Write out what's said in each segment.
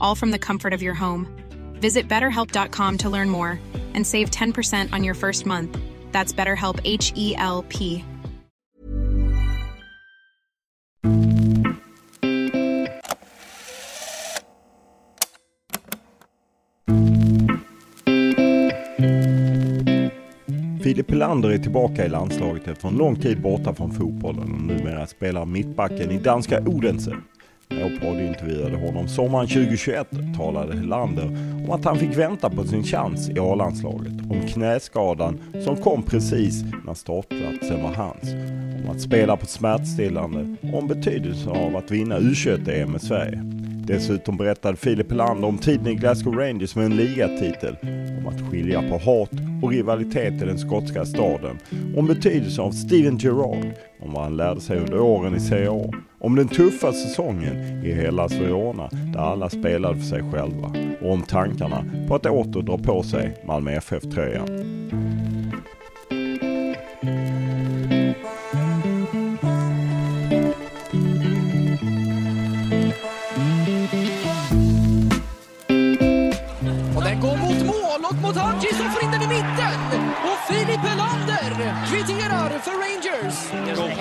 all from the comfort of your home. Visit betterhelp.com to learn more and save 10% on your first month. That's BetterHelp H E L P. Filip Helander är tillbaka i landslaget efter en lång tid borta från fotbollen och numera spelar mittbacken i danska Odense. När jag poddintervjuade honom sommaren 2021 talade Helander om att han fick vänta på sin chans i A-landslaget, om knäskadan som kom precis när startplatsen var hans, om att spela på smärtstillande och om betydelsen av att vinna U21-EM med Sverige. Dessutom berättade Filip Helander om tiden i Glasgow Rangers med en ligatitel, om att skilja på hat och rivalitet i den skotska staden, om betydelsen av Steven Gerrard, om vad han lärde sig under åren i Serie A, om den tuffa säsongen i hela Verona där alla spelade för sig själva och om tankarna på att åter dra på sig Malmö FF-tröjan. Och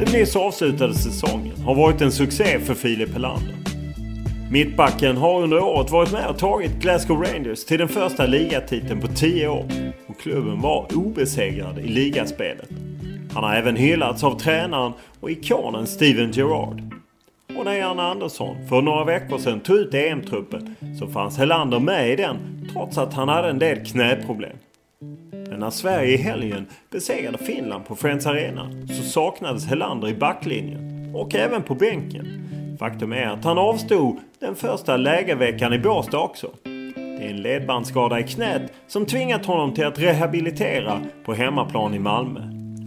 Den nyss avslutade säsongen har varit en succé för Filip Helander. Mittbacken har under året varit med och tagit Glasgow Rangers till den första ligatiteln på 10 år och klubben var obesegrad i ligaspelet. Han har även hyllats av tränaren och ikonen Steven Gerrard. Och när Janne Andersson för några veckor sedan tog ut EM-truppen så fanns Helander med i den trots att han hade en del knäproblem. När Sverige i helgen besegrade Finland på Friends Arena så saknades Helander i backlinjen och även på bänken. Faktum är att han avstod den första lägerveckan i Båstad också. Det är en ledbandsskada i knät som tvingat honom till att rehabilitera på hemmaplan i Malmö.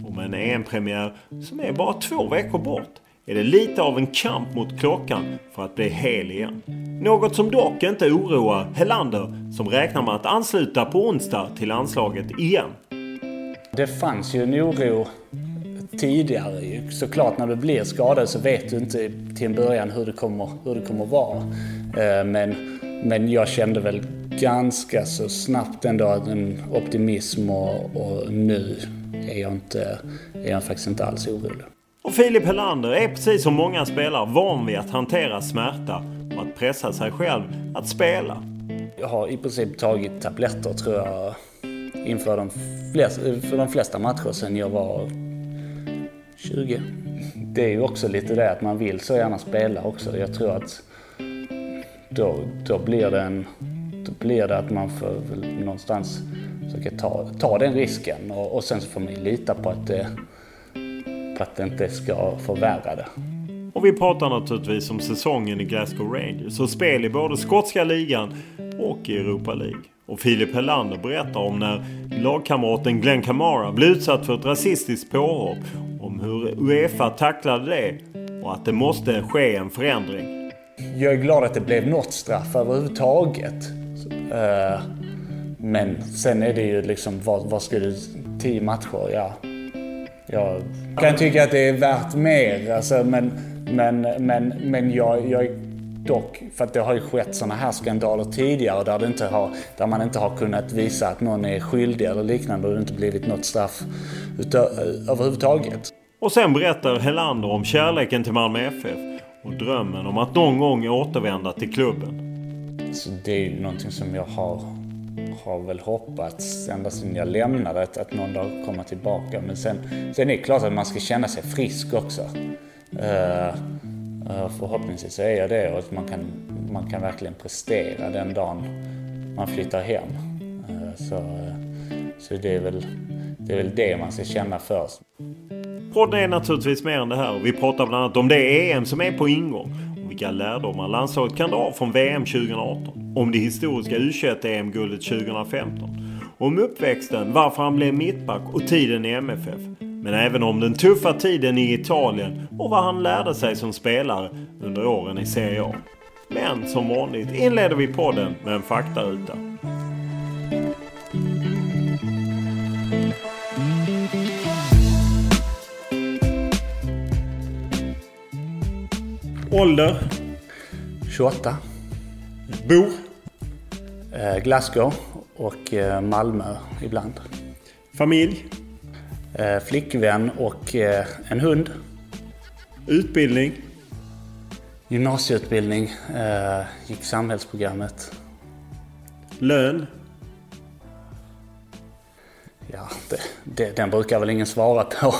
Och med en EM-premiär som är bara två veckor bort är det lite av en kamp mot klockan för att bli hel igen. Något som dock inte oroar Helander som räknar med att ansluta på onsdag till landslaget igen. Det fanns ju en oro tidigare. Såklart när du blir skadad så vet du inte till en början hur det kommer, hur det kommer vara. Eh, men, men jag kände väl ganska så snabbt ändå en optimism och, och nu är jag, inte, är jag faktiskt inte alls orolig. Och Filip Helander är precis som många spelare van vid att hantera smärta och att pressa sig själv att spela. Jag har i princip tagit tabletter tror jag inför de flesta, för de flesta matcher sedan jag var 20. Det är ju också lite det att man vill så gärna spela också. Jag tror att då, då blir det en... Då blir det att man får väl någonstans försöka ta, ta den risken och, och sen så får man lita på att, det, att det inte ska förvärra det. Och vi pratar naturligtvis om säsongen i Glasgow Rangers och spel i både skotska ligan och i Europa League. Och Filip Helander berättar om när lagkamraten Glenn Kamara blev utsatt för ett rasistiskt påhopp. Om hur Uefa tacklade det och att det måste ske en förändring. Jag är glad att det blev något straff överhuvudtaget. Uh, men sen är det ju liksom, vad, vad ska du... Tio matcher, ja. Jag kan tycka att det är värt mer, alltså, men, men, men, men jag, jag dock, för att det har ju skett sådana här skandaler tidigare där, det inte har, där man inte har kunnat visa att någon är skyldig eller liknande och det inte blivit något straff utö- överhuvudtaget. Och sen berättar Helander om kärleken till Malmö FF och drömmen om att någon gång återvända till klubben. Så det är ju någonting som jag har, har väl hoppats ända sedan jag lämnade att, att någon dag komma tillbaka. Men sen, sen är det klart att man ska känna sig frisk också. Uh, förhoppningsvis så är jag det och att man kan, man kan verkligen prestera den dagen man flyttar hem. Uh, så, så det, är väl, det är väl det man ska känna först. Podden är naturligtvis mer än det här. Vi pratar bland annat om det EM som är på ingång vilka lärdomar landslaget kan dra från VM 2018. Om det historiska U21-EM-guldet 2015. Om uppväxten, varför han blev mittback och tiden i MFF. Men även om den tuffa tiden i Italien och vad han lärde sig som spelare under åren i Serie A. Men som vanligt inleder vi podden med en faktaruta. Ålder? 28. Bor? Eh, Glasgow och eh, Malmö ibland. Familj? Eh, flickvän och en hund. Utbildning? Gymnasieutbildning. Gick samhällsprogrammet. Lön? Ja, det, det, den brukar väl ingen svara på.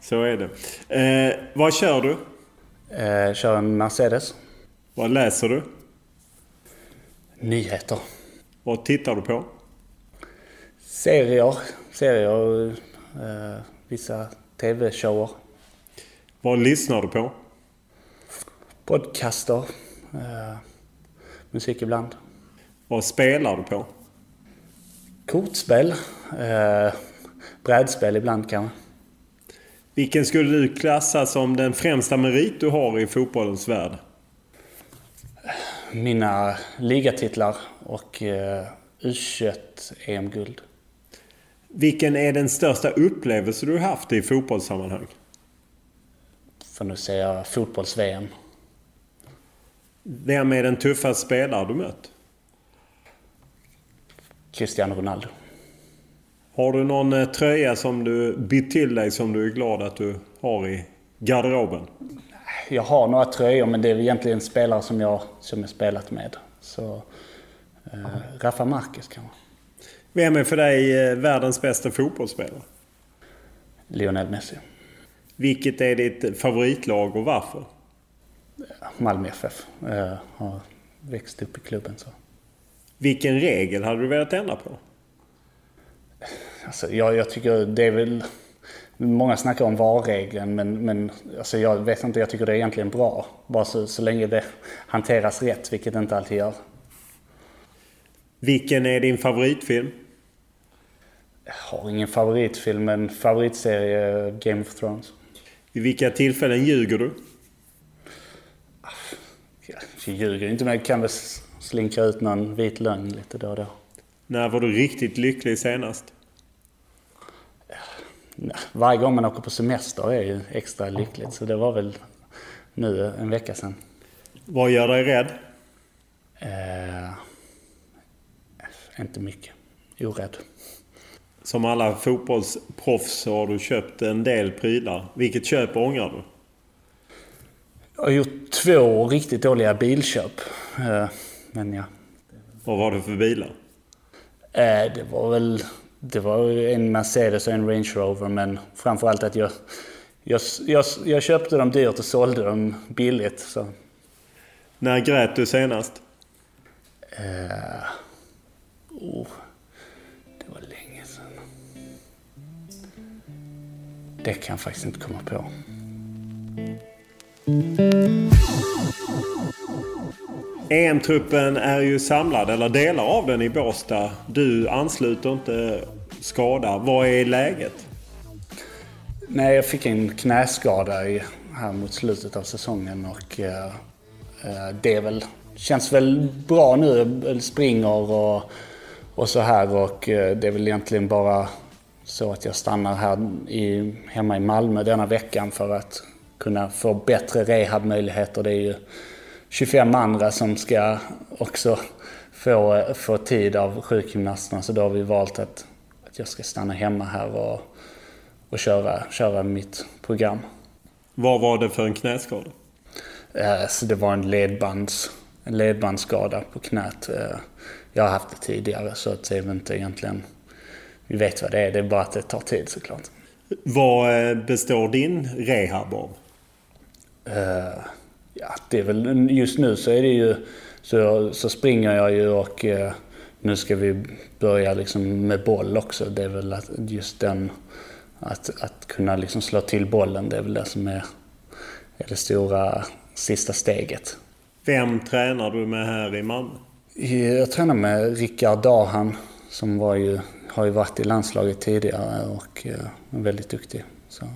Så är det. Eh, vad kör du? Eh, kör en Mercedes. Vad läser du? Nyheter. Vad tittar du på? Serier. Serier. Eh, vissa TV-shower. Vad lyssnar du på? Podcaster. Eh, musik ibland. Vad spelar du på? Kortspel. Eh, brädspel ibland kanske. Vilken skulle du klassa som den främsta merit du har i fotbollens värld? Mina ligatitlar och eh, U21 EM-guld. Vilken är den största upplevelse du haft i fotbollssammanhang? Får nu säga fotbolls-VM. Vem är den tuffaste spelare du mött? Cristiano Ronaldo. Har du någon eh, tröja som du bytt till dig som du är glad att du har i garderoben? Jag har några tröjor men det är egentligen spelare som jag, som jag spelat med. Så eh, Rafa Marquez kanske. Vem är för dig eh, världens bästa fotbollsspelare? Lionel Messi. Vilket är ditt favoritlag och varför? Malmö FF. Eh, har växt upp i klubben så. Vilken regel hade du velat ändra på? Alltså, jag, jag tycker det är väl... Många snackar om VAR-regeln men, men alltså, jag vet inte, jag tycker det är egentligen bra. Bara så, så länge det hanteras rätt, vilket det inte alltid gör. Vilken är din favoritfilm? Jag har ingen favoritfilm, men favoritserie Game of Thrones. I vilka tillfällen ljuger du? Jag ljuger inte men jag kan väl slinka ut någon vit lögn lite då och då. När var du riktigt lycklig senast? Varje gång man åker på semester är ju extra lyckligt. Så det var väl nu en vecka sedan. Vad gör dig rädd? Eh, inte mycket. Orädd. Som alla fotbollsproffs så har du köpt en del prylar. Vilket köp ångrar du? Jag har gjort två riktigt dåliga bilköp. Eh, men ja. Vad var det för bilar? Eh, det var väl det var en Mercedes och en Range Rover, men framförallt att jag, jag, jag, jag köpte dem dyrt och sålde dem billigt. Så. När grät du senast? Uh, oh, det var länge sedan. Det kan jag faktiskt inte komma på. EM-truppen är ju samlad, eller delar av den i Båstad. Du ansluter inte skada. Vad är läget? Nej, jag fick en knäskada i, här mot slutet av säsongen och eh, eh, det är väl, känns väl bra nu. Jag springer och, och så här och eh, det är väl egentligen bara så att jag stannar här i, hemma i Malmö denna veckan för att kunna få bättre rehabmöjligheter. Det är ju 25 andra som ska också få, få tid av sjukgymnasterna. Så då har vi valt att, att jag ska stanna hemma här och, och köra, köra mitt program. Vad var det för en knäskada? Eh, så det var en, ledbands, en ledbandsskada på knät. Eh, jag har haft det tidigare så att det är inte egentligen... Vi vet vad det är, det är bara att det tar tid såklart. Vad eh, består din rehab av? Uh, ja, det är väl just nu så är det ju så, så springer jag ju och uh, nu ska vi börja liksom med boll också. Det är väl att just den att, att kunna liksom slå till bollen, det är väl det som är, är det stora sista steget. Vem tränar du med här i Malmö? Jag tränar med Rickard Dahan som var ju, har ju varit i landslaget tidigare och är väldigt duktig. Så.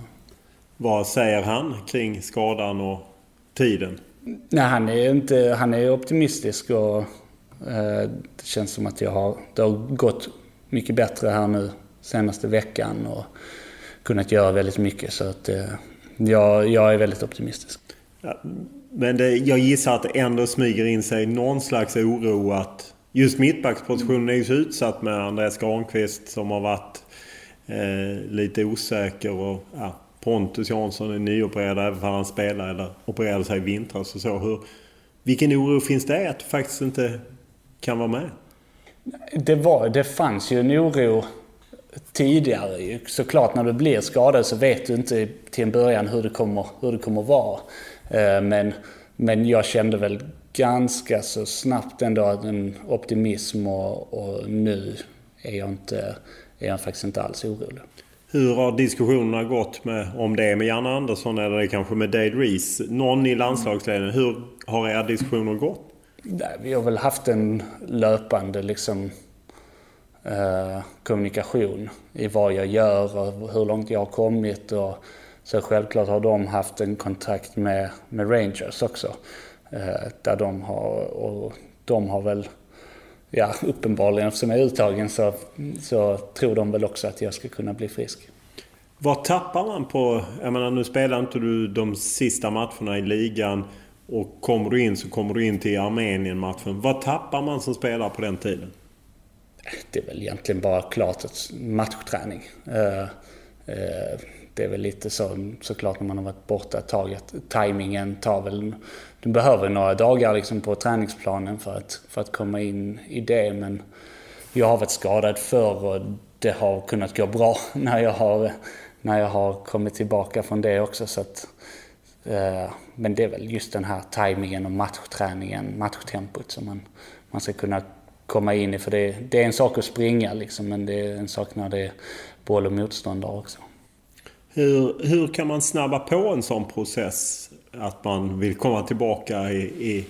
Vad säger han kring skadan och tiden? Nej, han är, inte, han är optimistisk och eh, det känns som att jag har, det har gått mycket bättre här nu senaste veckan och kunnat göra väldigt mycket. Så att eh, jag, jag är väldigt optimistisk. Ja, men det, jag gissar att det ändå smyger in sig någon slags oro att just mittbackspositionen är ju så utsatt med Andreas Granqvist som har varit eh, lite osäker och ja, Pontus Jansson är nyopererad även för han spelar eller opererade sig i vintras och så. Hur, vilken oro finns det att du faktiskt inte kan vara med? Det, var, det fanns ju en oro tidigare. Såklart när du blir skadad så vet du inte till en början hur det kommer, hur det kommer vara. Eh, men, men jag kände väl ganska så snabbt ändå en optimism och, och nu är jag, inte, är jag faktiskt inte alls orolig. Hur har diskussionerna gått med, om det är med Janne Andersson eller det kanske med Dale Reese? Någon i landslagsledningen. Hur har era diskussioner gått? Vi har väl haft en löpande liksom, eh, kommunikation i vad jag gör och hur långt jag har kommit. Och, så självklart har de haft en kontakt med, med Rangers också. Eh, där de har, och de har väl, ja uppenbarligen eftersom jag är uttagen så, så tror de väl också att jag ska kunna bli frisk. Vad tappar man på, jag menar nu spelar inte du de sista matcherna i ligan och kommer du in så kommer du in till Armenien-matchen. Vad tappar man som spelare på den tiden? Det är väl egentligen bara klart matchträning. Uh, uh, det är väl lite så såklart när man har varit borta ett tag att tajmingen tar väl... Du behöver några dagar liksom på träningsplanen för att, för att komma in i det men jag har varit skadad förr och det har kunnat gå bra när jag har, när jag har kommit tillbaka från det också. Så att, eh, men det är väl just den här tajmingen och matchträningen, matchtempot som man, man ska kunna komma in i. För det, det är en sak att springa liksom, men det är en sak när det är boll och motståndare också. Hur, hur kan man snabba på en sån process? Att man vill komma tillbaka i... i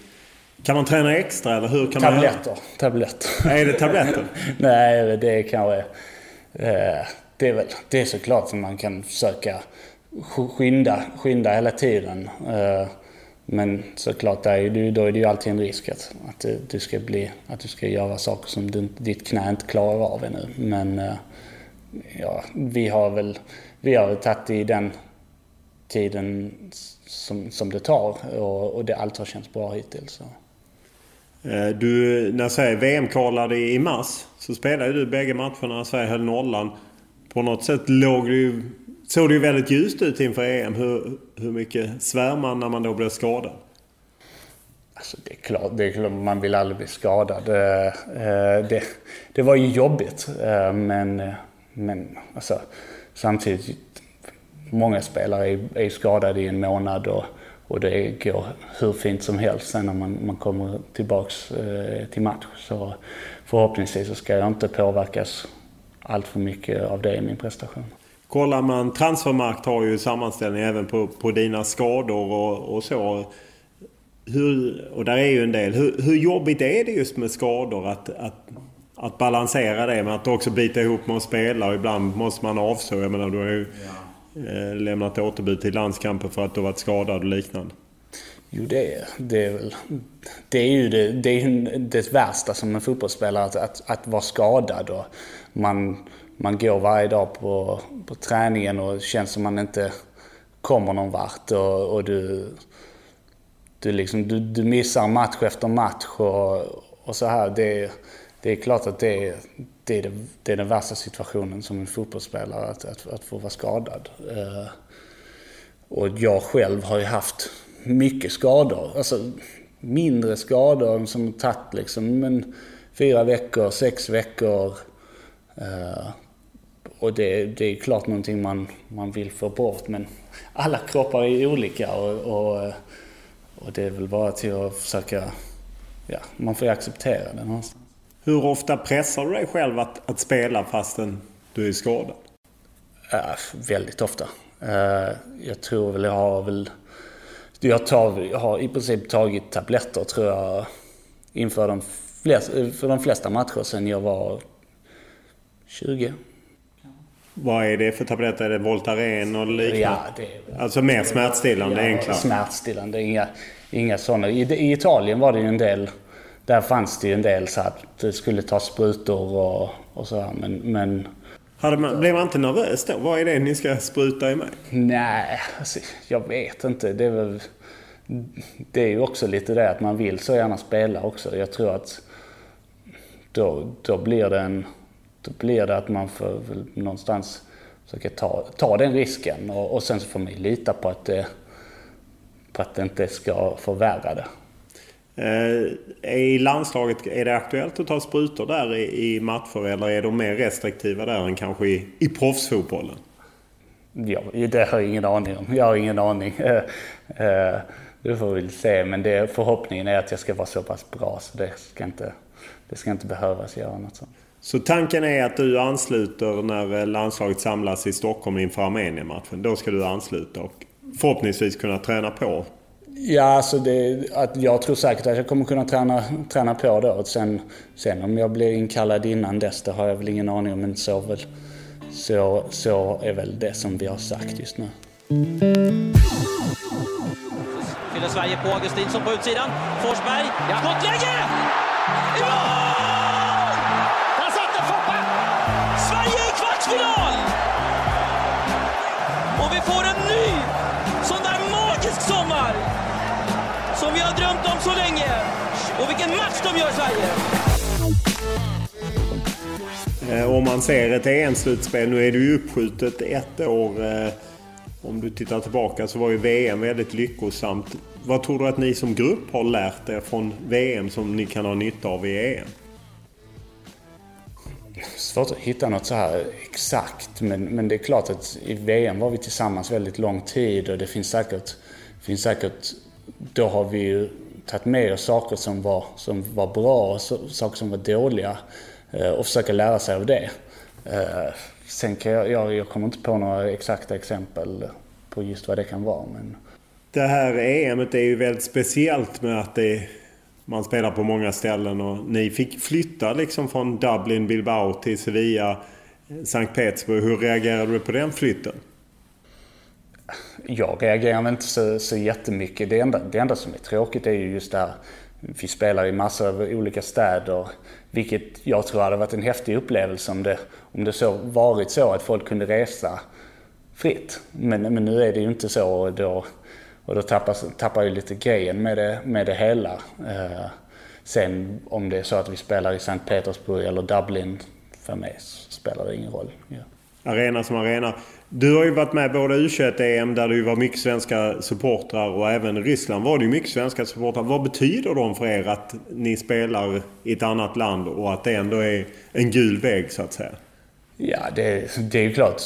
kan man träna extra eller hur kan tabletter. man Tabletter. Är det tabletter? Nej, det är kanske... Eh, det är väl det är såklart som man kan försöka skynda, skynda hela tiden. Eh, men såklart, är det, då är det ju alltid en risk att, att, du ska bli, att du ska göra saker som du, ditt knä inte klarar av ännu. Men eh, ja, vi har väl vi har tagit det i den tiden som, som det tar och, och det allt har känts bra hittills. Så. Eh, du, när Sverige VM-kvalade i mars så spelade du bägge matcherna. Sverige höll nollan. På något sätt låg det såg det ju väldigt ljust ut inför EM. Hur, hur mycket svär man när man då blir skadad? Alltså det är klart, det är klart man vill aldrig bli skadad. Eh, eh, det, det var ju jobbigt men, men alltså, samtidigt, många spelare är, är skadade i en månad och, och det går hur fint som helst sen när man, man kommer tillbaks eh, till match. Så förhoppningsvis så ska jag inte påverkas allt för mycket av det i min prestation. Kollar man Transfermarkt har ju sammanställning även på, på dina skador och, och så. Hur, och där är ju en del. Hur, hur jobbigt är det just med skador? Att, att, att balansera det med att också bita ihop med att spela och ibland måste man avstå. Jag menar du har ju ja. eh, lämnat återbud till landskamper för att du varit skadad och liknande. Jo, det är, det är väl... Det är ju det, det, är det värsta som en fotbollsspelare, att, att, att vara skadad. Och man, man går varje dag på, på träningen och känns som man inte kommer någon vart. Och, och du, du, liksom, du, du missar match efter match och, och så här. Det, det är klart att det är, det, är det, det är den värsta situationen som en fotbollsspelare, att, att, att få vara skadad. Eh, och jag själv har ju haft mycket skador. Alltså mindre skador som tagit liksom men fyra veckor, sex veckor. Eh, och det, det är klart någonting man, man vill få bort men alla kroppar är olika och, och, eh, och det är väl bara till att försöka, ja, man får ju acceptera det någonstans. Hur ofta pressar du dig själv att, att spela fastän du är skadad? Uh, väldigt ofta. Uh, jag tror väl jag har väl jag, tar, jag har i princip tagit tabletter tror jag inför de flesta, för de flesta matcher sen jag var 20. Vad är det för tabletter? Är det Voltaren och liknande? Ja, det är, Alltså mer smärtstillande, ja, enklare? Smärtstillande, inga, inga sådana. I, I, Italien var det ju en del, där fanns det ju en del så att det skulle ta sprutor och, och så här, men, men man, blev man inte nervös då? Vad är det ni ska spruta i mig? Nej, alltså, jag vet inte. Det är väl... Det är ju också lite det att man vill så gärna spela också. Jag tror att då, då blir det en... Då blir det att man får någonstans försöka ta, ta den risken och, och sen så får man lita på att det, på att det inte ska förvärra det. Eh, I landslaget, är det aktuellt att ta sprutor där i, matcher eller är de mer restriktiva där än kanske i, i proffsfotbollen? Ja, det har jag ingen aning om. Jag har ingen aning. Eh, det får vi väl se. Men det, förhoppningen är att jag ska vara så pass bra så det ska inte, det ska inte behövas göra något sånt. Så tanken är att du ansluter när landslaget samlas i Stockholm inför Armenien-matchen. Då ska du ansluta och förhoppningsvis kunna träna på Ja, alltså det, att jag tror säkert att jag kommer kunna träna, träna på då. Sen, sen om jag blir inkallad innan dess, det har jag väl ingen aning om. Men så, väl, så, så är väl det som vi har sagt just nu. Fyller Sverige på Augustinsson på utsidan. Forsberg, ja. skottläge! Ja! Där satt den Foppa! Sverige i kvartsfinal! Och vi får en ny sån där magisk sommar! som vi har drömt om så länge. Och vilken match de gör, Sverige! Eh, om man ser ett EM-slutspel, nu är det ju uppskjutet ett år. Eh, om du tittar tillbaka så var ju VM väldigt lyckosamt. Vad tror du att ni som grupp har lärt er från VM som ni kan ha nytta av i EM? Svårt att hitta något så här exakt men, men det är klart att i VM var vi tillsammans väldigt lång tid och det finns säkert, finns säkert då har vi ju tagit med oss saker som var, som var bra och saker som var dåliga eh, och försöka lära sig av det. Eh, sen kan jag, jag, jag kommer inte på några exakta exempel på just vad det kan vara. Men... Det här EMet är ju väldigt speciellt med att det, man spelar på många ställen och ni fick flytta liksom från Dublin, Bilbao till Sevilla, Sankt Petersburg. Hur reagerade du på den flytten? Jag reagerar väl inte så, så jättemycket. Det enda, det enda som är tråkigt är ju just det här. Vi spelar i massor av olika städer. Vilket jag tror hade varit en häftig upplevelse om det, om det så varit så att folk kunde resa fritt. Men, men nu är det ju inte så och då, och då tappar, tappar ju lite grejen med det, med det hela. Eh, sen om det är så att vi spelar i Sankt Petersburg eller Dublin, för mig spelar det ingen roll. Ja. Arena som arena. Du har ju varit med både U21-EM där det ju var mycket svenska supportrar och även i Ryssland var det ju mycket svenska supportrar. Vad betyder de för er att ni spelar i ett annat land och att det ändå är en gul väg så att säga? Ja, det, det är ju klart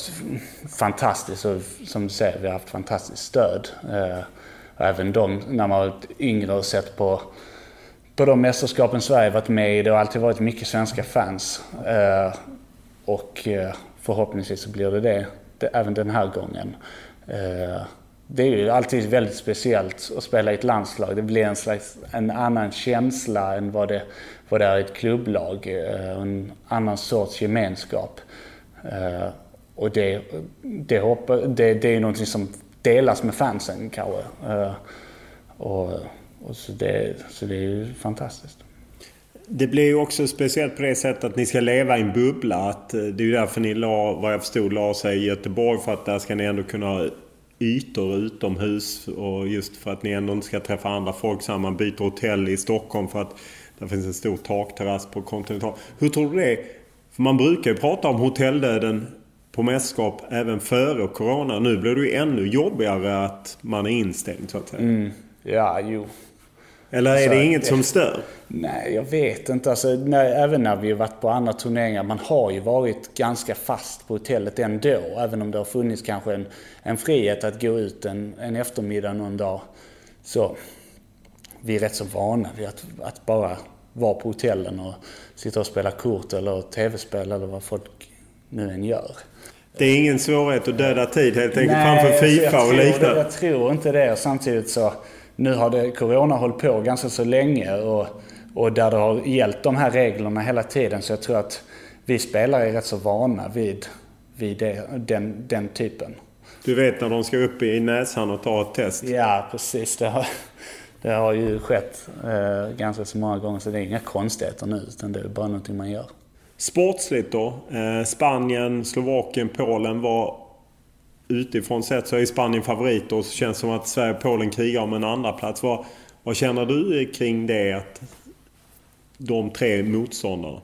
fantastiskt och som du säger, vi har haft fantastiskt stöd. Eh, även de, när man varit yngre och sett på, på de mästerskapen Sverige varit med i, det har alltid varit mycket svenska fans. Eh, och eh, förhoppningsvis så blir det det det, även den här gången. Eh, det är ju alltid väldigt speciellt att spela i ett landslag. Det blir en slags en annan känsla än vad det, vad det är i ett klubblag. Eh, en annan sorts gemenskap. Eh, och det, det, hoppa, det, det är någonting som delas med fansen kanske. Eh, och, och så, det, så det är ju fantastiskt. Det blir ju också speciellt på det sättet att ni ska leva i en bubbla. Att eh, det är ju därför ni la, vad jag förstod, la sig i Göteborg. För att där ska ni ändå kunna ha ytor utomhus. Och just för att ni ändå inte ska träffa andra folk. Så man byter hotell i Stockholm för att där finns en stor takterrass på Continental. Hur tror du det För man brukar ju prata om hotelldöden på mästerskap även före Corona. Nu blir det ju ännu jobbigare att man är instängd så att säga. Mm. Ja, jo. Eller är så, det inget som stör? Nej, jag vet inte. Alltså, när, även när vi varit på andra turneringar. Man har ju varit ganska fast på hotellet ändå. Även om det har funnits kanske en, en frihet att gå ut en, en eftermiddag någon dag. Så vi är rätt så vana vid att, att bara vara på hotellen och sitta och spela kort eller tv-spel eller vad folk nu än gör. Det är ingen svårighet att döda tid helt enkelt Nej, framför Fifa och liknande? Jag tror inte det. Samtidigt så nu har det, Corona hållit på ganska så länge och, och där det har gällt de här reglerna hela tiden. Så jag tror att vi spelare är rätt så vana vid, vid det, den, den typen. Du vet när de ska upp i näsan och ta ett test? Ja, precis. Det har, det har ju skett eh, ganska så många gånger så det är inga konstigheter nu utan det är bara någonting man gör. Sportsligt då? Eh, Spanien, Slovakien, Polen var utifrån sett så är Spanien favorit och så känns det som att Sverige och Polen krigar om en andra plats. Vad, vad känner du kring det? Att de tre motståndarna?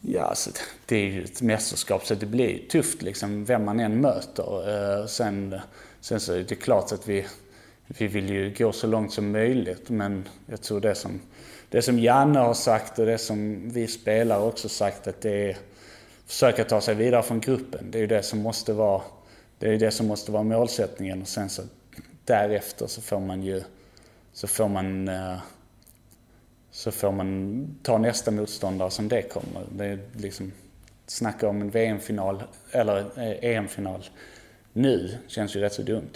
Ja, alltså, det är ju ett mästerskap så det blir tufft liksom vem man än möter. Eh, sen, sen så är det klart att vi, vi vill ju gå så långt som möjligt men jag tror det som, det som Janne har sagt och det som vi spelare också sagt att det är försöka ta sig vidare från gruppen. Det är ju det som måste vara det är det som måste vara målsättningen och sen så därefter så får man ju så får man eh, så får man ta nästa motståndare som det kommer. Det är liksom snacka om en VM-final eller eh, e EM-final nu känns ju rätt så dumt.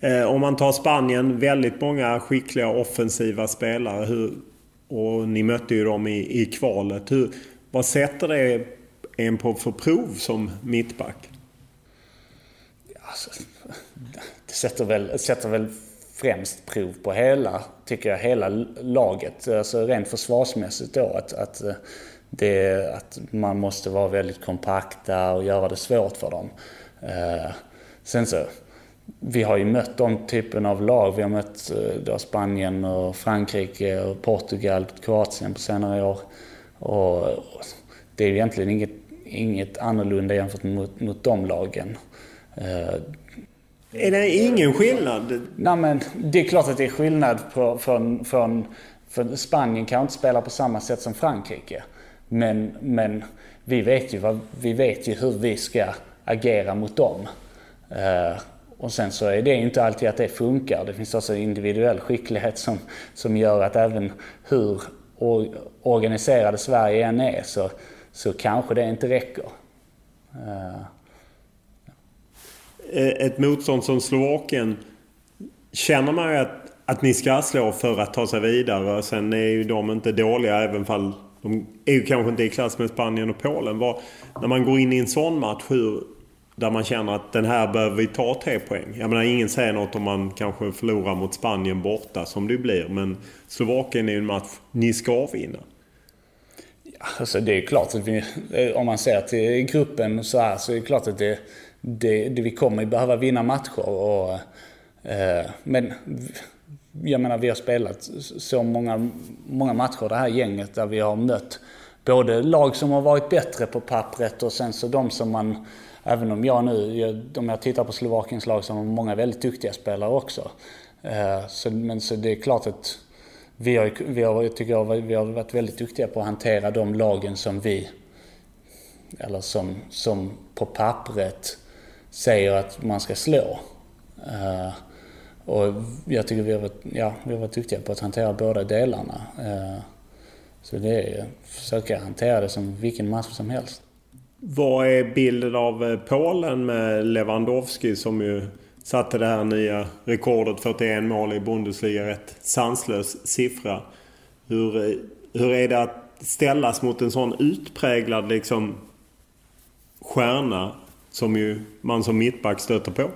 Eh, om man tar Spanien, väldigt många skickliga offensiva spelare. Hur, och ni mötte ju dem i, i kvalet. Hur, vad sätter det en på för prov som mittback? Alltså, det sätter väl, sätter väl främst prov på hela, tycker jag, hela laget. Alltså rent försvarsmässigt då. Att, att, eh, det, att man måste vara väldigt kompakta och göra det svårt för dem. Eh, sen så, vi har ju mött de typen av lag. Vi har mött eh, då Spanien och Frankrike och Portugal, Kroatien på senare år. Och, och det är ju egentligen inget, inget annorlunda jämfört mot, mot de lagen. Eh, är det ingen skillnad? Nej, men det är klart att det är skillnad på, från, från, för Spanien kan inte spela på samma sätt som Frankrike. Men, men vi, vet ju vad, vi vet ju hur vi ska agera mot dem. Uh, och sen så är det inte alltid att det funkar. Det finns också individuell skicklighet som, som gör att även hur organiserade Sverige än är så, så kanske det inte räcker. Uh, Eh, ett motstånd som Slovakien känner man ju att, att ni ska slå för att ta sig vidare. Sen är ju de inte dåliga även fall de är ju kanske inte i klass med Spanien och Polen. Var, när man går in i en sån match hur, där man känner att den här behöver vi ta tre poäng. Jag menar ingen säger något om man kanske förlorar mot Spanien borta som det blir. Men Slovakien är ju en match ni ska vinna. Alltså det är klart att vi, om man ser till gruppen så här så är det klart att det det, det, vi kommer behöva vinna matcher. Och, eh, men jag menar, vi har spelat så många, många matcher det här gänget där vi har mött både lag som har varit bättre på pappret och sen så de som man, även om jag nu, om jag tittar på Slovakiens lag så har många väldigt duktiga spelare också. Eh, så, men så det är klart att vi har, vi har, tycker jag, vi har varit väldigt duktiga på att hantera de lagen som vi, eller som, som på pappret säger att man ska slå. Uh, och jag tycker vi har, varit, ja, vi har varit duktiga på att hantera båda delarna. Uh, så det är att försöka hantera det som vilken match som helst. Vad är bilden av eh, Polen med Lewandowski som ju satte det här nya rekordet 41 mål i Bundesliga. Rätt sanslös siffra. Hur, hur är det att ställas mot en sån utpräglad liksom stjärna som ju man som mittback stöter på?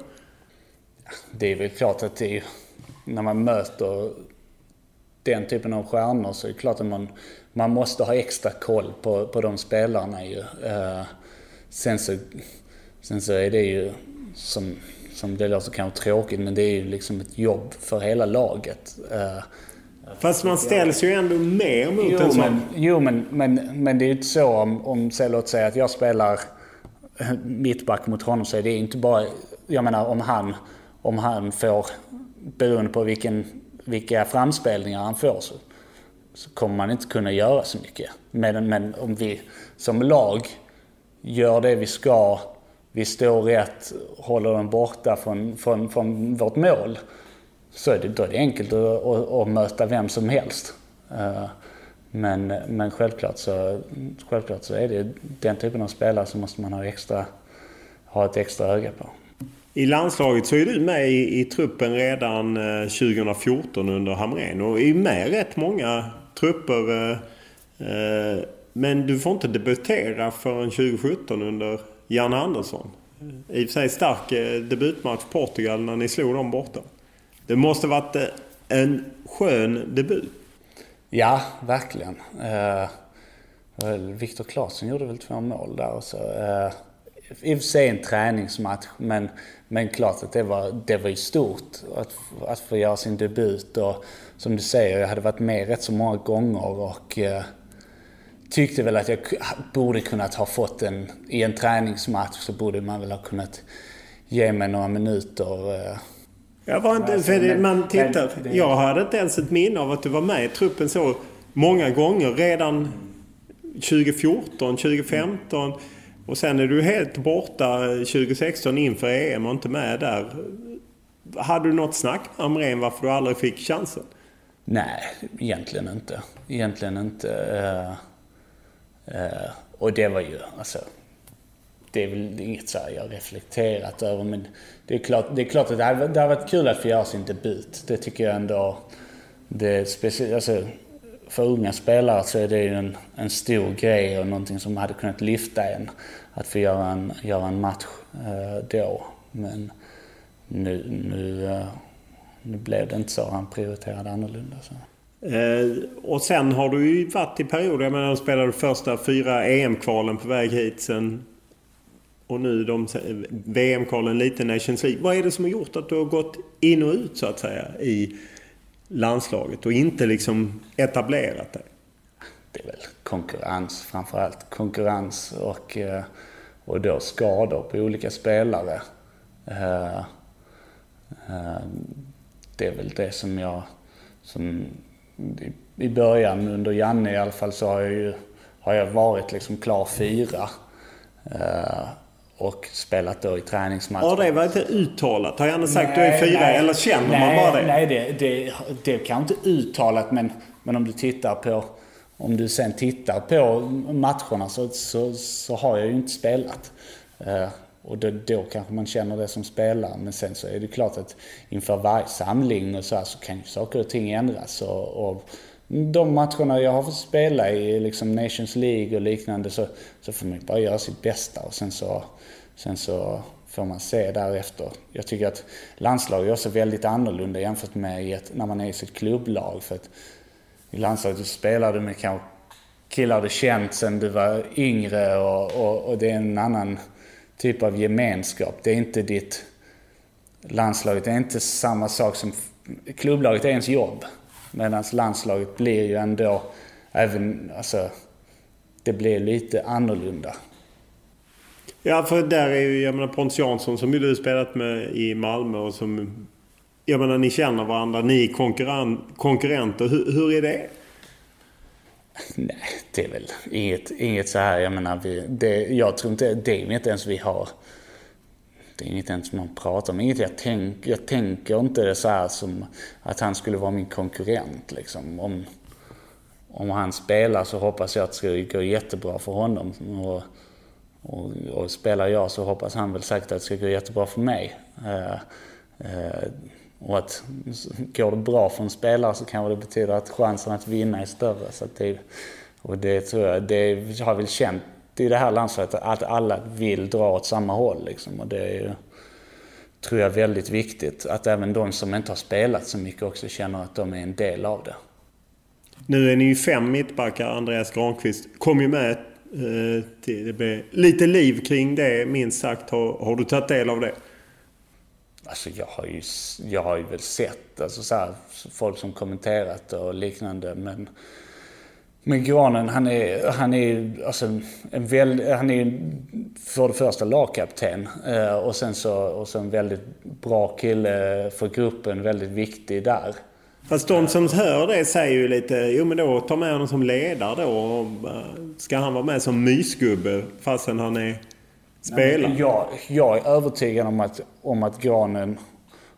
Det är väl klart att det är, när man möter den typen av stjärnor så är det klart att man, man måste ha extra koll på, på de spelarna ju. Uh, sen, så, sen så är det ju som, som det låter kanske tråkigt men det är ju liksom ett jobb för hela laget. Uh, Fast man ställs ju ändå mer mot jo, en sån. Men, jo, men, men, men det är ju inte så om, om så låt säga att jag spelar mittback mot honom så är det inte bara, jag menar om han, om han får, beroende på vilken, vilka framspelningar han får så, så kommer man inte kunna göra så mycket. Men, men om vi som lag gör det vi ska, vi står rätt, håller den borta från, från, från vårt mål så är det, då är det enkelt att, att, att möta vem som helst. Uh, men, men självklart, så, självklart så är det den typen av spelare som måste man ha, extra, ha ett extra öga på. I landslaget så är du med i, i truppen redan eh, 2014 under Hamrén och är med rätt många trupper. Eh, eh men du får inte debutera förrän 2017 under Janne Andersson. I och för sig stark eh, debutmatch Portugal när ni slog dem borta. Det måste varit en skön debut. Ja, verkligen. Eh, Viktor Claesson gjorde väl två mål där. Och så, eh, I och för sig en träningsmatch, men, men klart att det var, det var ju stort att, att få göra sin debut. Och som du säger, jag hade varit med rätt så många gånger och eh, tyckte väl att jag borde kunnat ha fått en... I en träningsmatch så borde man väl ha kunnat ge mig några minuter. Eh, jag var inte... Alltså, för man tittar... Jag hade inte ens ett minne av att du var med i truppen så många gånger. Redan 2014, 2015. Och sen är du helt borta 2016 inför EM och inte med där. Hade du något snack med Amrén varför du aldrig fick chansen? Nej, egentligen inte. Egentligen inte. Uh, uh, och det var ju, alltså det är väl inget så jag reflekterat över. Men det är klart, det är klart att det hade det hade varit kul att få göra sin debut. Det tycker jag ändå. Det speci- alltså, för unga spelare så är det ju en, en stor grej och någonting som hade kunnat lyfta en. Att få göra en, göra en match eh, då. Men nu, nu, eh, nu blev det inte så. Han prioriterade annorlunda. Så. Eh, och sen har du ju varit i perioder. Jag menar, du spelade första fyra EM-kvalen på väg hit. Sen och nu de VM-kvalen lite Nations League. Vad är det som har gjort att du har gått in och ut så att säga i landslaget och inte liksom etablerat dig? Det är väl konkurrens framförallt. Konkurrens och, eh, och då skador på olika spelare. Eh, eh, det är väl det som jag... Som I början, under Janne i alla fall, så har jag ju har jag varit liksom klar fyra och spelat då i träningsmatcher. Har det varit uttalat? Har Janne sagt nej, du är fyra nej, eller känner nej, man bara det? Nej, det, det, det är kanske inte uttalat men, men om du tittar på om du sen tittar på matcherna så, så, så har jag ju inte spelat. Uh, och då, då kanske man känner det som spelare. Men sen så är det klart att inför varje samling och så, här, så kan ju saker och ting ändras. Och, och de matcherna jag har fått spela i liksom Nations League och liknande så, så får man bara göra sitt bästa och sen så, sen så får man se därefter. Jag tycker att landslaget är också väldigt annorlunda jämfört med ett, när man är i sitt klubblag. För att I landslaget spelar du med kanske killar du känt sen du var yngre och, och, och, det är en annan typ av gemenskap. Det är inte ditt... Landslaget är inte samma sak som... Klubblaget är ens jobb. Medan landslaget blir ju ändå, även, alltså, det blir lite annorlunda. Ja, för där är ju, jag menar Pontus Jansson som ju du spelat med i Malmö och som... Jag menar ni känner varandra, ni är konkurren, konkurrenter. Hur, hur är det? Nej, det är väl inget, inget så här, jag menar vi, det, jag tror inte, det är inte ens vi har det är inget ens man pratar om. Inget jag, tänk, jag tänker inte det så här som att han skulle vara min konkurrent. Liksom. Om, om han spelar så hoppas jag att det ska gå jättebra för honom. Och, och, och spelar jag så hoppas han väl säkert att det ska gå jättebra för mig. Uh, uh, och att går det bra för en spelare så kanske det betyder att chansen att vinna är större. Så det, och det tror jag, det har jag väl känt i det här landslaget, att alla vill dra åt samma håll. Liksom. Och det är ju, tror jag, väldigt viktigt. Att även de som inte har spelat så mycket också känner att de är en del av det. Nu är ni ju fem mittbackar. Andreas Granqvist kom ju med. Eh, det blev lite liv kring det, minst sagt. Har, har du tagit del av det? Alltså jag har ju, jag har ju väl sett alltså så här, folk som kommenterat och liknande. Men, men Granen, han är, han är alltså en väl, han är för det första lagkapten eh, och sen så och så en väldigt bra kille för gruppen, väldigt viktig där. Fast de som hör det säger ju lite, jo men då ta med honom som ledare då. Ska han vara med som mysgubbe fastän han är spelare? Jag, jag är övertygad om att, om att Granen,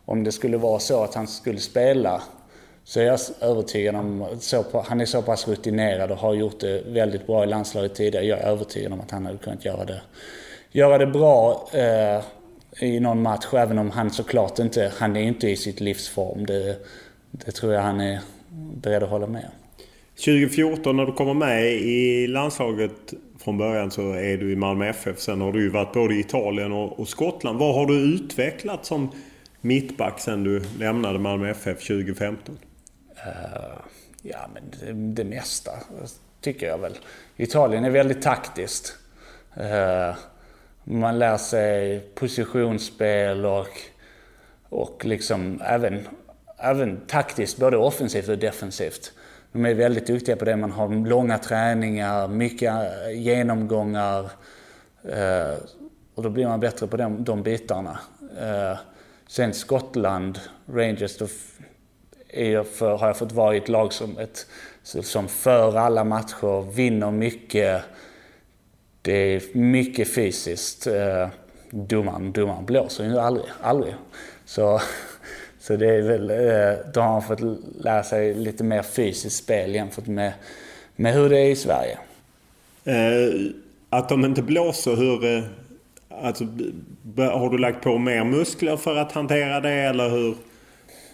om det skulle vara så att han skulle spela, så jag är övertygad om, så, han är så pass rutinerad och har gjort det väldigt bra i landslaget tidigare. Jag är övertygad om att han hade kunnat göra det, göra det bra eh, i någon match, även om han såklart inte, han är inte i sitt livsform. Det, det tror jag han är beredd att hålla med om. 2014 när du kommer med i landslaget från början så är du i Malmö FF. Sen har du ju varit både i Italien och, och Skottland. Vad har du utvecklat som mittback sen du lämnade Malmö FF 2015? Eh, ja, men det, det, mesta tycker jag väl. Italien är väldigt taktiskt. Eh, man lär sig positionsspel och, och liksom även även taktiskt, både offensivt och defensivt. De är väldigt duktiga på det. Man har långa träningar, mycket genomgångar. Eh, och då blir man bättre på de, de bitarna. Sen Skottland, Rangers, för, har jag fått vara i ett lag som, ett, som för alla matcher, vinner mycket. Det är mycket fysiskt. Eh, domaren, domaren blåser ju aldrig. aldrig. Så så det är väl, eh, då har han fått lära sig lite mer fysiskt spel jämfört med, med hur det är i Sverige. Eh, att de inte blåser, hur... Eh, alltså, har du lagt på mer muskler för att hantera det eller hur?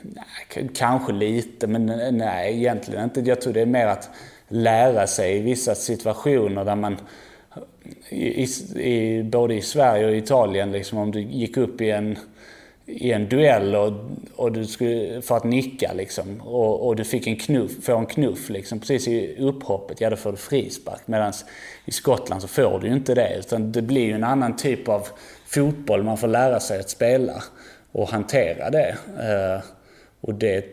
Nej, kanske lite, men nej egentligen inte. Jag tror det är mer att lära sig i vissa situationer där man i, i, både i Sverige och Italien, liksom, om du gick upp i en i en duell och, och du skulle, för att nicka liksom. Och, och du fick en knuff, får en knuff liksom, precis i upphoppet, ja då får du frispark. Medan i Skottland så får du ju inte det. Utan det blir ju en annan typ av fotboll man får lära sig att spela och hantera det. Uh, och det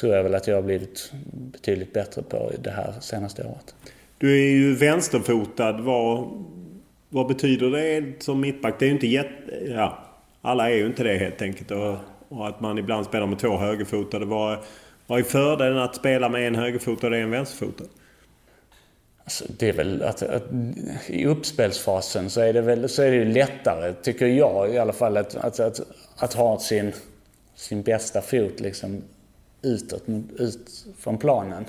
tror jag väl att jag har blivit betydligt bättre på det här senaste året. Du är ju vänsterfotad. Vad, vad betyder det som mittback? Det är ju inte jätte... Ja, alla är ju inte det helt enkelt. Och, och att man ibland spelar med två högerfotade. Vad, vad är fördelen att spela med en högerfotad och en vänsterfotad? Alltså, det är väl att, att, i uppspelsfasen så är det väl så är det lättare, tycker jag i alla fall, att, att, att, att ha sin, sin bästa fot liksom utåt, ut från planen.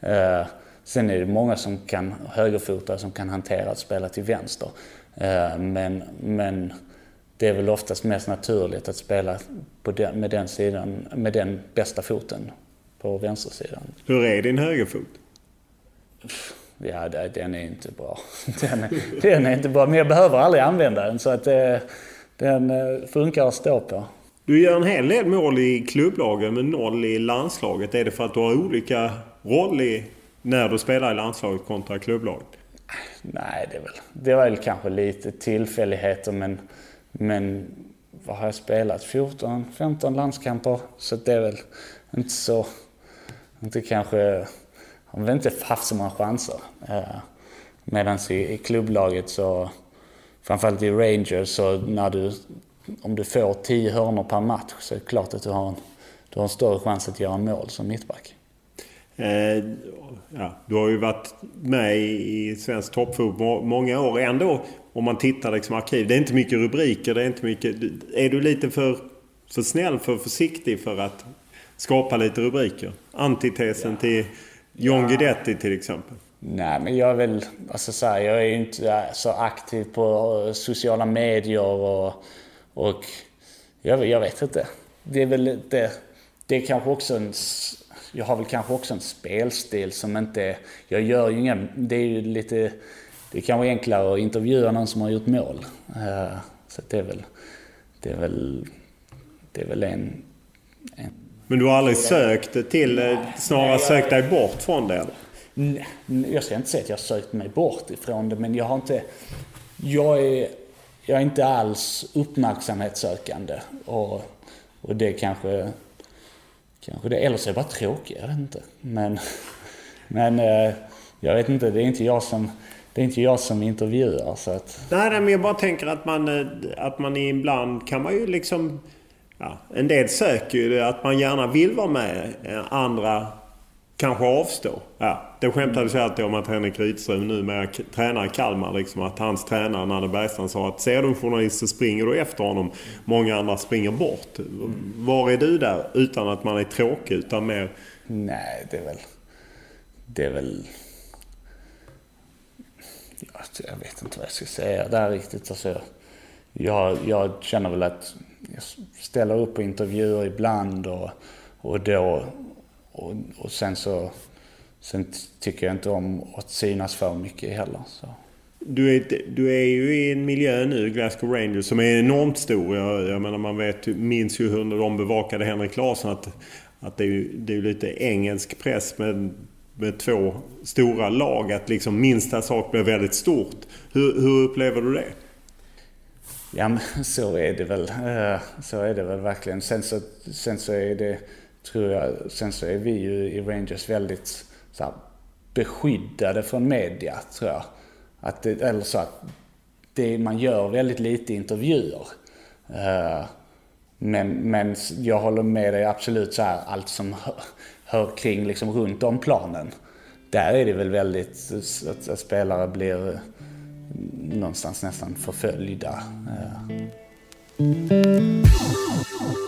Eh, sen är det många som kan, högerfotade som kan hantera att spela till vänster. Eh, men, men det är väl oftast mest naturligt att spela den, med den sidan, med den bästa foten på vänstersidan. Hur är din högerfot? Ja, den är inte bra. Den är, den är inte bra, men jag behöver aldrig använda den så att det, eh, den funkar att stå på. Du gör en hel del mål i klubblagen men noll i landslaget. Är det för att du har olika roll i när du spelar i landslaget kontra klubblaget? Nej, det är väl, det var väl kanske lite tillfälligheter men men vad har jag spelat? 14, 15 landskamper. Så det är väl inte så... Inte kanske... Jag har väl inte haft så många chanser. Eh, Medan i, i klubblaget så... Framförallt i Rangers så när du... Om du får 10 hörnor per match så är det klart att du har en, du har en större chans att göra mål som mittback. Eh, ja, du har ju varit med i svensk toppfotboll många år. Ändå, om man tittar liksom arkiv. Det är inte mycket rubriker. Det är, inte mycket, är du lite för, för snäll, för försiktig för att skapa lite rubriker? Antitesen ja. till John ja. Guidetti till exempel. Nej, men jag är väl, alltså så här, jag är ju inte så aktiv på sociala medier och, och jag, jag vet inte. Det är väl det, det är kanske också en, jag har väl kanske också en spelstil som inte, jag gör ju inga, det är ju lite, det är kanske enklare att intervjua någon som har gjort mål. Uh, så det är väl, det är väl, det är väl en, en Men du har aldrig sökt till, snarare sökt dig bort från det? Jag ska inte säga att jag har sökt mig bort ifrån det, men jag har inte... Jag är, jag är inte alls uppmärksamhetssökande. Och, och det kanske... Kanske det. Eller så är jag bara tråkig, jag vet inte. Men, men eh, jag vet inte, det är inte jag som... Det är inte jag som intervjuar så att... Nej, men jag bara tänker att man, eh, att man ibland kan man ju liksom... Ja, en del söker ju att man gärna vill vara med. Eh, andra kanske avstå. Ja, det skämtades ju alltid om att Henrik Rydström numera tränar i Kalmar. Liksom, att hans tränare Nanne Bergstrand sa att ser du en journalist så springer du efter honom. Många andra springer bort. Var är du där? Utan att man är tråkig, utan mer... Nej, det är väl... Det är väl... Jag vet inte vad jag ska säga där riktigt. Alltså, jag, jag känner väl att jag ställer upp på intervjuer ibland och, och då och, och sen så sen tycker jag inte om att synas för mycket heller. Så. Du är, du är ju i en miljö nu, Glasgow Rangers, som är enormt stor. Jag, jag menar man vet, minns ju hur de bevakade Henrik Larsson att, att det är det är lite engelsk press med, med två stora lag. Att liksom minsta sak blir väldigt stort. Hur, hur upplever du det? Ja men så är det väl. Eh, så är det väl verkligen. Sen så, sen så är det tror jag. Sen så är vi ju i Rangers väldigt så här, beskyddade från media, tror jag. Att det, eller så att det, man gör väldigt lite intervjuer. Uh, men, men jag håller med dig absolut så här, allt som hör, hör kring liksom runt om planen. Där är det väl väldigt att, att spelare blir eh, någonstans nästan förföljda. Uh.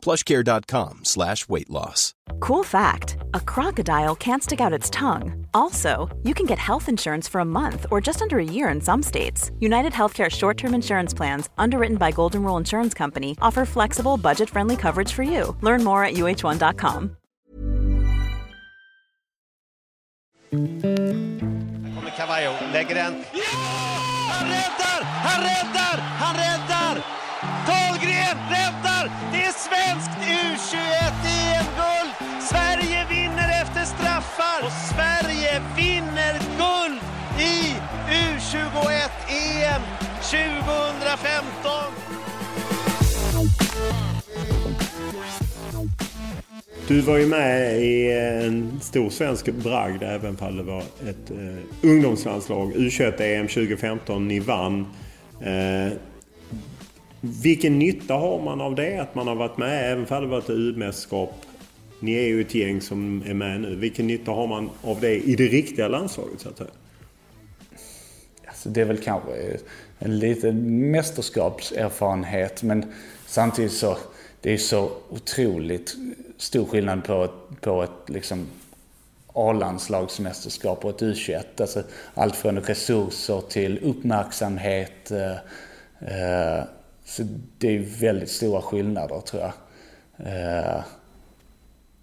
plushcare.com slash weight loss. Cool fact a crocodile can't stick out its tongue. Also, you can get health insurance for a month or just under a year in some states. United Healthcare short term insurance plans, underwritten by Golden Rule Insurance Company, offer flexible, budget friendly coverage for you. Learn more at uh1.com. kommer Cavallo, lägger den. Ja! Han räddar! Han räddar! Han räddar! Dahlgren räddar! Det är svenskt U21-EM-guld! Sverige vinner efter straffar och Sverige vinner guld i U21-EM 2015! Du var ju med i en stor svensk bragd även om det var ett eh, ungdomslandslag. U21-EM 2015, ni vann. Eh, vilken nytta har man av det? Att man har varit med, även om det varit U-mästerskap. Ni är ju ett gäng som är med nu. Vilken nytta har man av det i det riktiga landslaget så att säga? Alltså, det är väl kanske eh, en liten mästerskapserfarenhet men samtidigt så det är så otroligt stor skillnad på ett, på ett liksom A-landslagsmästerskap och ett U21. Alltså allt från resurser till uppmärksamhet. Eh, eh, så det är väldigt stora skillnader tror jag. Eh,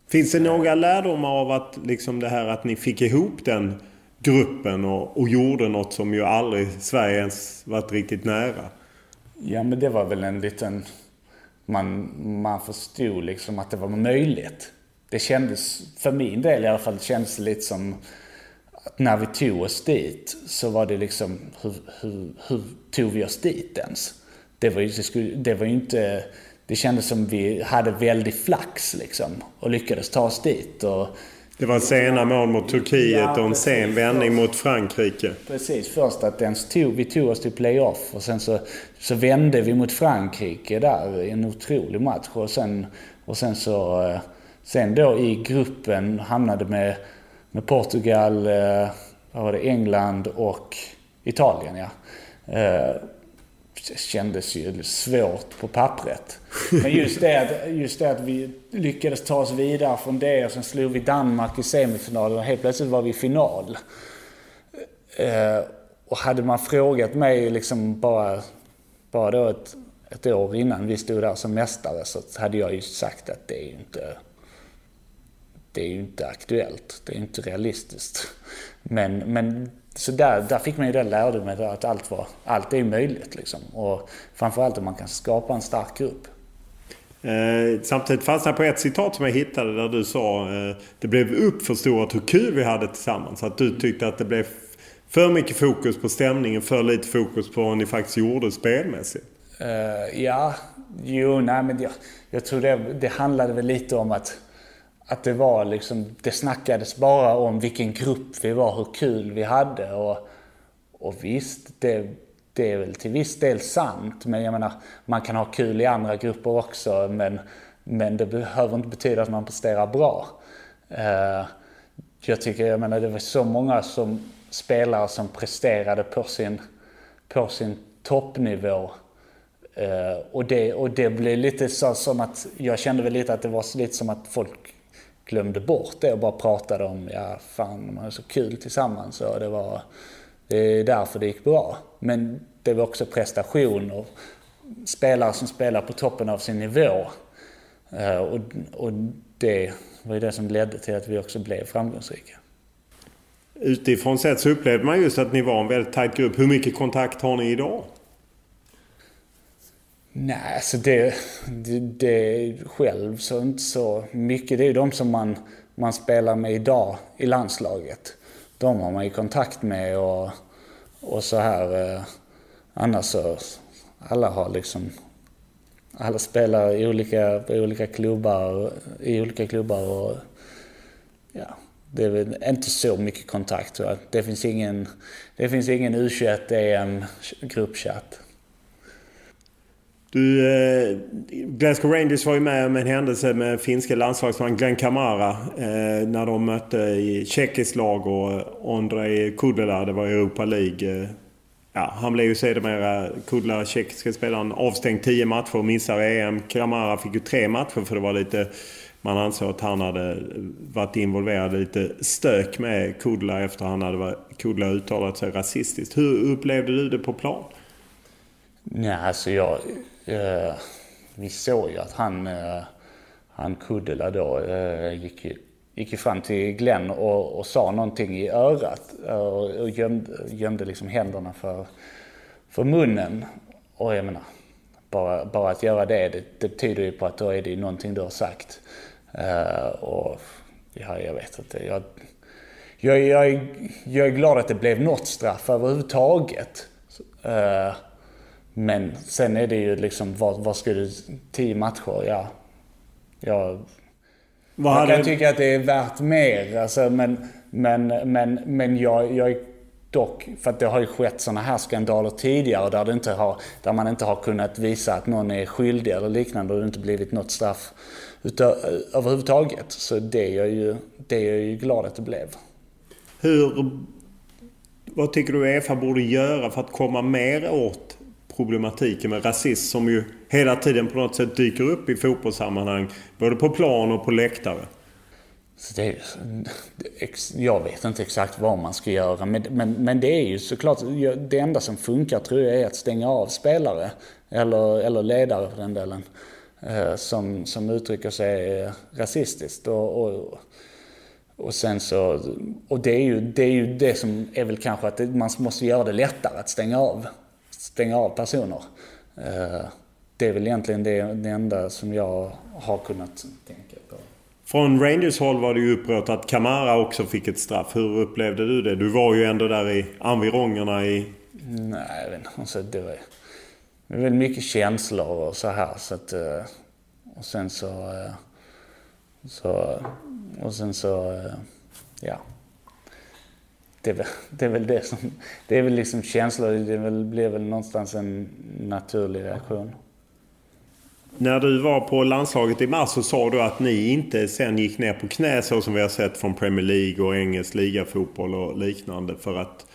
Finns det några lärdomar av att liksom det här att ni fick ihop den gruppen och, och gjorde något som ju aldrig Sverige ens varit riktigt nära? Ja, men det var väl en liten... Man, man förstod liksom att det var möjligt. Det kändes, för min del i alla fall, det kändes lite som att när vi tog oss dit så var det liksom, hur, hur, hur tog vi oss dit ens? Det var ju, det skulle, det var inte, det kändes som vi hade väldigt flax liksom och lyckades ta oss dit. Och, det var sena mål mot Turkiet ja, och en sen vändning mot Frankrike. Precis, först att ens tog, vi tog oss till playoff och sen så, så vände vi mot Frankrike där i en otrolig match. Och sen, och sen så, eh, sen då i gruppen hamnade med, med Portugal, eh, vad var det, England och Italien ja. Det kändes ju svårt på pappret. Men just det, att, just det att vi lyckades ta oss vidare från det och sen slog vi Danmark i semifinalen och helt plötsligt var vi i final. Eh, och hade man frågat mig liksom bara, bara då ett, ett år innan vi stod där som mästare så hade jag ju sagt att det är ju inte det är ju inte aktuellt. Det är inte realistiskt. Men, men så där, där fick man ju den lärdomen att allt, var, allt är möjligt. Liksom. Och framförallt om man kan skapa en stark grupp. Eh, samtidigt fanns det på ett citat som jag hittade där du sa eh, det blev uppförstorat hur kul vi hade tillsammans. Att du tyckte att det blev för mycket fokus på stämningen, för lite fokus på vad ni faktiskt gjorde spelmässigt. Uh, ja, jo, nej men jag, jag tror det, det handlade väl lite om att att det var liksom, det snackades bara om vilken grupp vi var, hur kul vi hade och, och visst, det, det är väl till viss del sant. Men jag menar, man kan ha kul i andra grupper också men, men det behöver inte betyda att man presterar bra. Uh, jag tycker, jag menar det var så många som spelare som presterade på sin, på sin toppnivå. Uh, och, det, och det blev lite så som att, jag kände väl lite att det var lite som att folk glömde bort det och bara pratade om, ja fan, man hade så kul tillsammans och det var, det är därför det gick bra. Men det var också prestation och spelare som spelar på toppen av sin nivå. Eh, och, och det var ju det som ledde till att vi också blev framgångsrika. Utifrån sett så upplevde man just att ni var en väldigt tajt grupp. Hur mycket kontakt har ni idag? Nej, alltså det, det, det själv så inte så mycket. Det är ju de som man, man spelar med idag i landslaget. De har man ju kontakt med och, och så här. Eh, annars så, alla har liksom, alla spelar i olika, i olika klubbar, i olika klubbar och ja, det är väl inte så mycket kontakt. Det finns ingen, det finns ingen U21 EM gruppchatt. Du, eh, Glasgow Rangers var ju med om en händelse med finska landslagsman Glenn Kamara. Eh, när de mötte i tjeckiskt lag och Ondrej Kudela, det var Europa League. Eh, ja, han blev ju sedermera, Kudela, tjeckiska spelaren, avstängd 10 matcher och missar EM. Kamara fick ju tre matcher för det var lite... Man ansåg att han hade varit involverad i lite stök med Kudela efter han hade Kudela uttalat sig rasistiskt. Hur upplevde du det på plan? Nej, alltså jag, Eh, vi såg ju att han, eh, han Kuddela då eh, gick, gick fram till Glenn och, och sa någonting i örat och, och gömde, gömde liksom händerna för, för munnen. Och jag menar, bara, bara att göra det, det, det tyder ju på att då är det någonting du har sagt. Uh, och ja, jag vet inte. Jag, jag, jag, är, jag är glad att det blev något straff överhuvudtaget. Uh, men sen är det ju liksom, vad, vad ska du... Tio matcher, ja. Jag, jag kan tycka att det är värt mer. Alltså, men, men, men, men jag, jag är dock, för att det har ju skett sådana här skandaler tidigare där, det inte har, där man inte har kunnat visa att någon är skyldig eller liknande och det inte blivit något straff utav, överhuvudtaget. Så det är, jag ju, det är jag ju glad att det blev. Hur... Vad tycker du Uefa borde göra för att komma mer åt problematiken med rasism som ju hela tiden på något sätt dyker upp i fotbollssammanhang. Både på plan och på läktare. Så det är, jag vet inte exakt vad man ska göra men, men, men det är ju såklart, det enda som funkar tror jag är att stänga av spelare. Eller, eller ledare för den delen. Eh, som, som uttrycker sig eh, rasistiskt. Och, och, och sen så, och det är, ju, det är ju det som är väl kanske att man måste göra det lättare att stänga av, stänga av personer. Eh, det är väl egentligen det, det enda som jag har kunnat tänka på. Från Rangers håll var det ju upprört att Kamara också fick ett straff. Hur upplevde du det? Du var ju ändå där i environgerna i... Nej, jag vet inte. Alltså, det var det väl mycket känslor och så här. Så att, eh, och sen så... Eh, så och sen så... Ja. Det är, väl, det är väl det som... Det är väl liksom känslor. Det väl, blir väl någonstans en naturlig reaktion. När du var på landslaget i mars så sa du att ni inte sen gick ner på knä så som vi har sett från Premier League och engelsk ligafotboll och liknande för att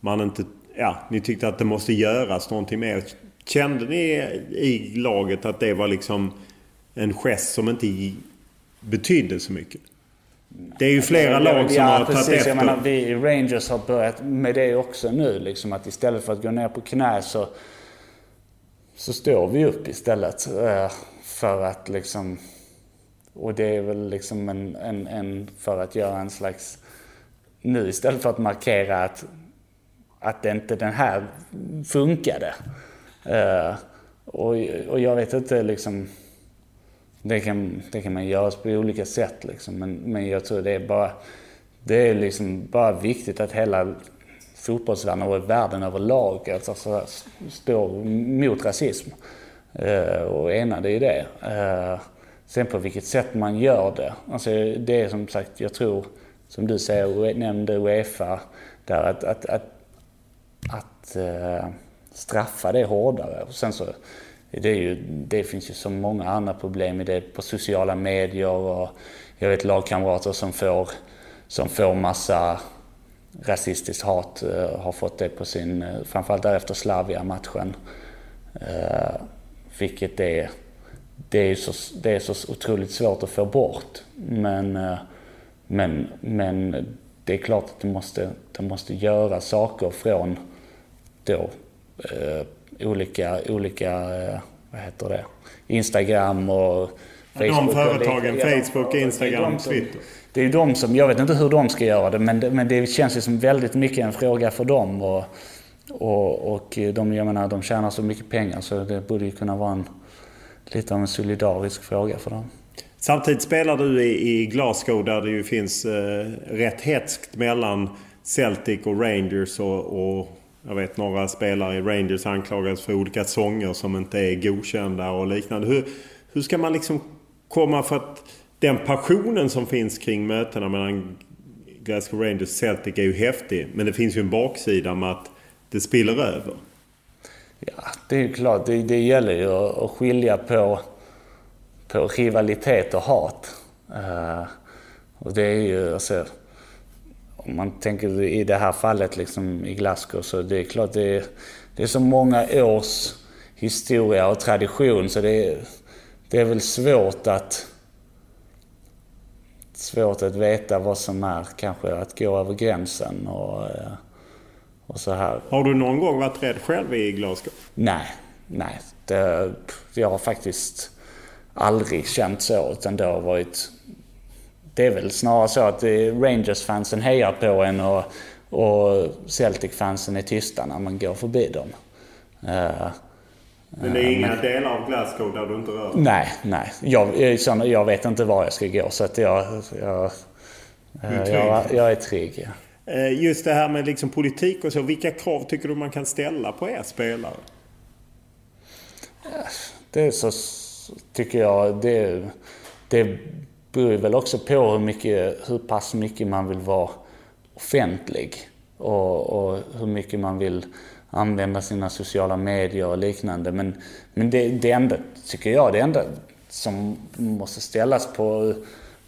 man inte... Ja, ni tyckte att det måste göras någonting mer. Kände ni i laget att det var liksom en gest som inte betydde så mycket? Det är ju flera lag som ja, har tagit efter. Jag menar, vi i Rangers har börjat med det också nu. Liksom, att istället för att gå ner på knä så, så står vi upp istället. Eh, för att liksom... Och det är väl liksom en, en, en för att göra en slags... Nu istället för att markera att, att det inte den här funkade. Uh, och, och jag vet inte liksom... Det kan, det kan man göra på olika sätt liksom. Men, men jag tror det är bara... Det är liksom bara viktigt att hela fotbollsvärlden och världen överlag alltså, står mot rasism. eh, och enade i det. Eh, sen på vilket sätt man gör det. Alltså det är som sagt, jag tror, som du säger, nämnde Uefa, där att, att, att, att eh, straffa det hårdare. Och sen så, det, är ju, det finns ju så många andra problem i det på sociala medier och jag vet lagkamrater som får, som får massa rasistiskt hat, eh, har fått det på sin, eh, framförallt därefter Slavia-matchen. Uh, vilket är, det är, så, det är så otroligt svårt att få bort. Men, uh, men, men det är klart att det måste, det måste göra saker från då uh, olika, olika eh, vad heter det, Instagram och Facebook. De företagen, Facebook, Instagram, Twitter. Det är de som, jag vet inte hur de ska göra det, men det, men det känns ju som väldigt mycket en fråga för dem. Och, och, och de, jag menar, de tjänar så mycket pengar så det borde ju kunna vara en, lite av en solidarisk fråga för dem. Samtidigt spelar du i, i Glasgow där det ju finns eh, rätt hetskt mellan Celtic och Rangers och, och jag vet några spelare i Rangers anklagas för olika sånger som inte är godkända och liknande. Hur, hur ska man liksom komma för att den passionen som finns kring mötena mellan Glasgow Rangers och Celtic är ju häftig. Men det finns ju en baksida med att det spiller över. Ja, det är ju klart. Det, det gäller ju att skilja på, på rivalitet och hat. Uh, och det är ju, alltså, om man tänker i det här fallet liksom i Glasgow så det är klart det är, det är så många års historia och tradition så det är, det är väl svårt att svårt att veta vad som är kanske att gå över gränsen och, eh, och så här. Har du någon gång varit rädd själv i Glasgow? Nej, nej. Det, jag har faktiskt aldrig känt så utan det har varit det är väl snarare så att Rangers-fansen hejar på en och, och Celtic-fansen är tysta när man går förbi dem. Uh, men det är inga men, delar av Glasgow där du inte rör Nej, nej. Jag, jag vet inte var jag ska gå så att jag... jag är jag, jag, är trygg. Ja. Just det här med liksom politik och så. Vilka krav tycker du man kan ställa på er spelare? Det är så, tycker jag, det, det beror väl också på hur, mycket, hur pass mycket man vill vara offentlig och, och hur mycket man vill använda sina sociala medier och liknande. Men, men det, det enda, tycker jag, det enda som måste ställas på,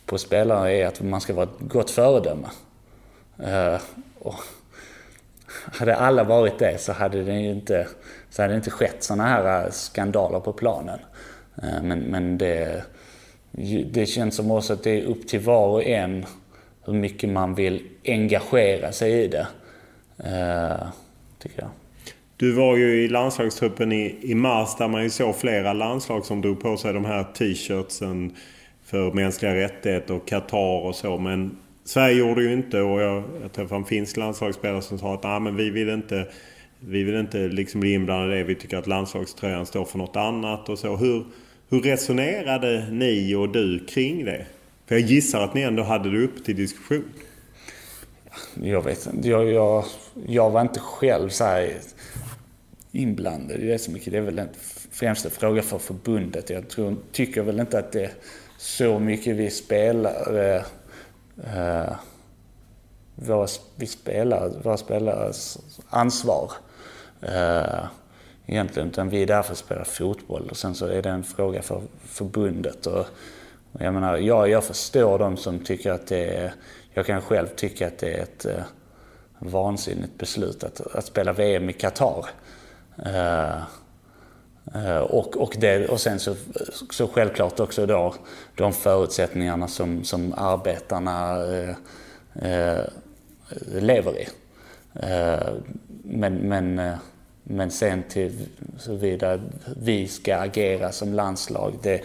på spelare är att man ska vara ett gott föredöme. Uh, och hade alla varit det så hade det inte, så hade det inte skett sådana här skandaler på planen. Uh, men, men det, det känns som också att det är upp till var och en hur mycket man vill engagera sig i det. Uh, tycker jag. Du var ju i landslagstruppen i, i mars där man ju såg flera landslag som drog på sig de här t-shirtsen för mänskliga rättigheter och Qatar och så. Men Sverige gjorde ju inte och jag, jag träffade en finsk landslagsspelare som sa att ah, men vi vill inte, vi vill inte liksom bli inblandade i det. Vi tycker att landslagströjan står för något annat och så. Hur, hur resonerade ni och du kring det? För jag gissar att ni ändå hade det upp till diskussion. Jag vet inte. Jag, jag, jag var inte själv så här inblandad i det så mycket. Det är väl en främsta fråga för förbundet. Jag tror, tycker väl inte att det är så mycket vi spelare eh, eh, våra, vi spelar, våra spelares ansvar. Eh, egentligen, utan vi är där för att spela fotboll och sen så är det en fråga för förbundet. Och, jag menar, jag, jag förstår de som tycker att det är, jag kan själv tycka att det är ett eh, vansinnigt beslut att, att spela VM i Qatar. Eh, eh, och, och, det, och sen så, så självklart också då de förutsättningarna som, som arbetarna eh, eh, lever i. men, men, men sen till såvida vi ska agera som landslag, det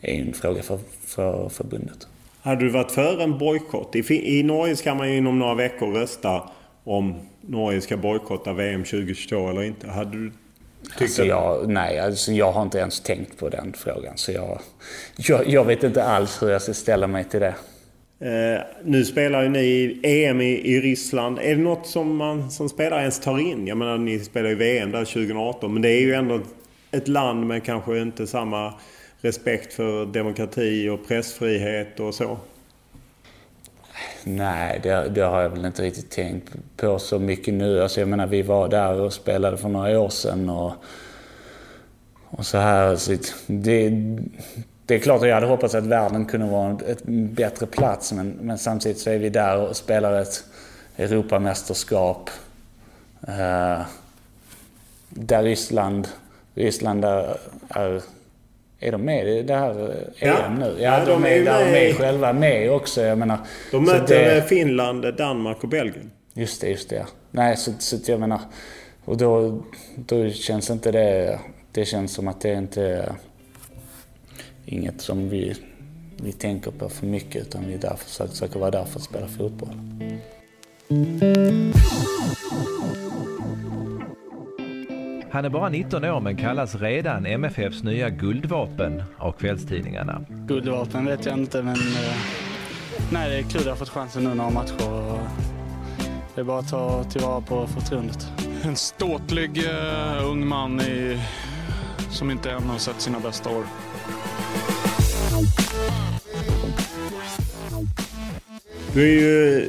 är en fråga för, för förbundet. Hade du varit för en bojkott? I, I Norge ska man ju inom några veckor rösta om Norge ska bojkotta VM 2022 eller inte. Hade du Alltså jag, nej, alltså jag har inte ens tänkt på den frågan. Så jag, jag, jag vet inte alls hur jag ska ställa mig till det. Eh, nu spelar ju ni EM i, i Ryssland. Är det något som man som spelare ens tar in? Jag menar, ni spelar ju VM där 2018. Men det är ju ändå ett land med kanske inte samma respekt för demokrati och pressfrihet och så. Nej, det, det, har jag väl inte riktigt tänkt på så mycket nu. Alltså jag menar, vi var där och spelade för några år sedan och, och så här. Så det, det är klart att jag hade hoppats att världen kunde vara en ett bättre plats men, men samtidigt så är vi där och spelar ett Europamästerskap. Eh, där Ryssland, Ryssland är, är är de med i det här EM ja. nu? Ja, ja de, de, är, är med. med själva med också. Jag menar, de möter det... Finland, Danmark och Belgien. Just det, just det. Ja. Nej, så, så jag menar... Och då, då känns inte det... Det känns som att det inte inget som vi, vi tänker på för mycket utan vi är där för, försöker vara där för att spela fotboll. Han är bara 19 år men kallas redan MFFs nya guldvapen av kvällstidningarna. Guldvapen vet jag inte men eh, nej, det är kul att ha fått chansen nu några matcher. Det är bara att ta tillvara på förtroendet. En ståtlig uh, ung man i, som inte än har sett sina bästa år. Du är ju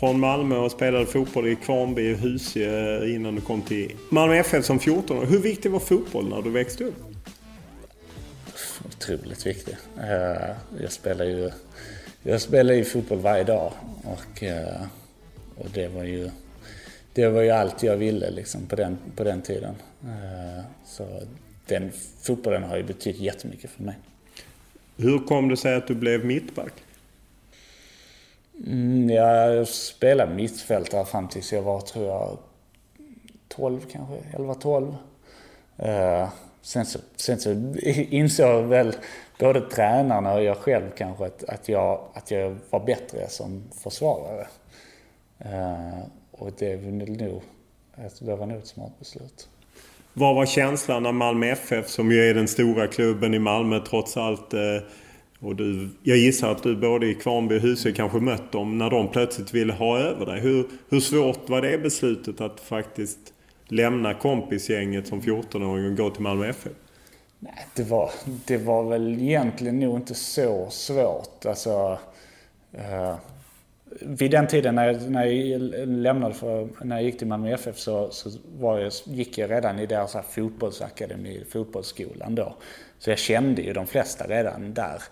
från Malmö och spelade fotboll i Kvarnby och Husie innan du kom till Malmö FF som 14 år. Hur viktig var fotboll när du växte upp? Otroligt viktig. Eh, jag spelar ju jag spelar ju fotboll varje dag och, eh, och det var ju det var ju allt jag ville liksom på den, på den tiden. Eh, så den fotbollen har ju betytt jättemycket för mig. Hur kom det sig att du blev mittback? Mm, jag spelade mittfältare fram tills jag var, tror jag, 12 kanske, 11-12. Uh, sen, så, sen så insåg väl både tränarna och jag själv kanske att, att, jag, att jag var bättre som försvarare. Uh, och det var nog, det var nog ett smart beslut. Vad var känslan när Malmö FF, som ju är den stora klubben i Malmö trots allt, eh, och du, jag gissar att du både i Kvarnby och Husö kanske mött dem när de plötsligt ville ha över dig. Hur, hur svårt var det beslutet att faktiskt lämna kompisgänget som 14-åring och gå till Malmö FF? Nej, det var, det var väl egentligen nog inte så svårt. Alltså, eh, vid den tiden när jag, när jag lämnade för, när jag gick till Malmö FF så, så var jag, gick jag redan i deras fotbollsakademi, fotbollsskolan då. Så jag kände ju de flesta redan där.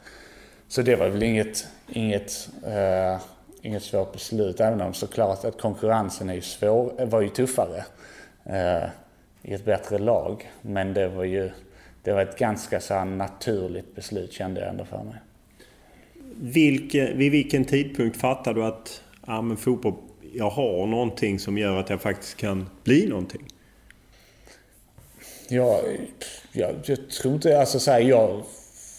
Så det var väl inget, inget, uh, inget svårt beslut. Även om såklart att konkurrensen är ju svår, var ju tuffare uh, i ett bättre lag. Men det var ju det var ett ganska så naturligt beslut kände jag ändå för mig. Vilke, vid vilken tidpunkt fattar du att ja, men fotboll, jag har någonting som gör att jag faktiskt kan bli någonting? jag, jag, jag tror inte, alltså så här, jag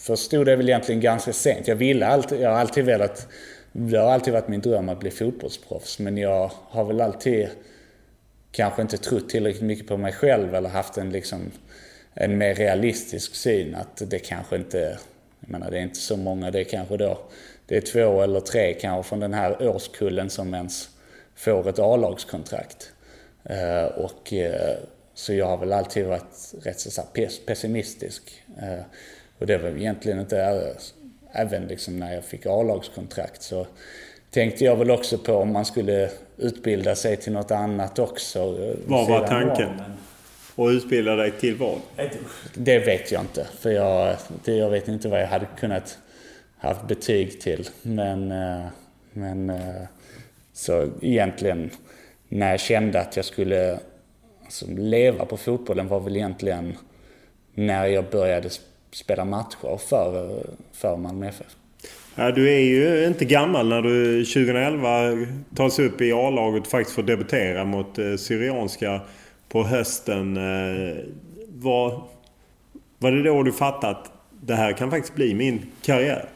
förstod det väl egentligen ganska sent. Jag ville alltid, jag har alltid velat, det har alltid varit min dröm att bli fotbollsproffs. Men jag har väl alltid kanske inte trott tillräckligt mycket på mig själv eller haft en liksom en mer realistisk syn att det kanske inte, jag menar det är inte så många, det är kanske då, det är två eller tre kanske från den här årskullen som ens får ett A-lagskontrakt. Uh, och uh, så jag har väl alltid varit rätt så pessimistisk. Uh, och det var egentligen inte, även liksom när jag fick A-lagskontrakt så tänkte jag väl också på om man skulle utbilda sig till något annat också. Vad var tanken? Och utbilda dig till vad? Det vet jag inte. För jag, det, jag vet inte vad jag hade kunnat haft betyg till. Men, eh, men eh, så egentligen när jag kände att jag skulle alltså, leva på fotbollen var väl egentligen när jag började spela matcher för, för Malmö FF. Ja, du är ju inte gammal när du 2011 tas upp i A-laget faktiskt får debutera mot eh, Syrianska på hösten. Eh, var, var det då du fattade att det här kan faktiskt bli min karriär?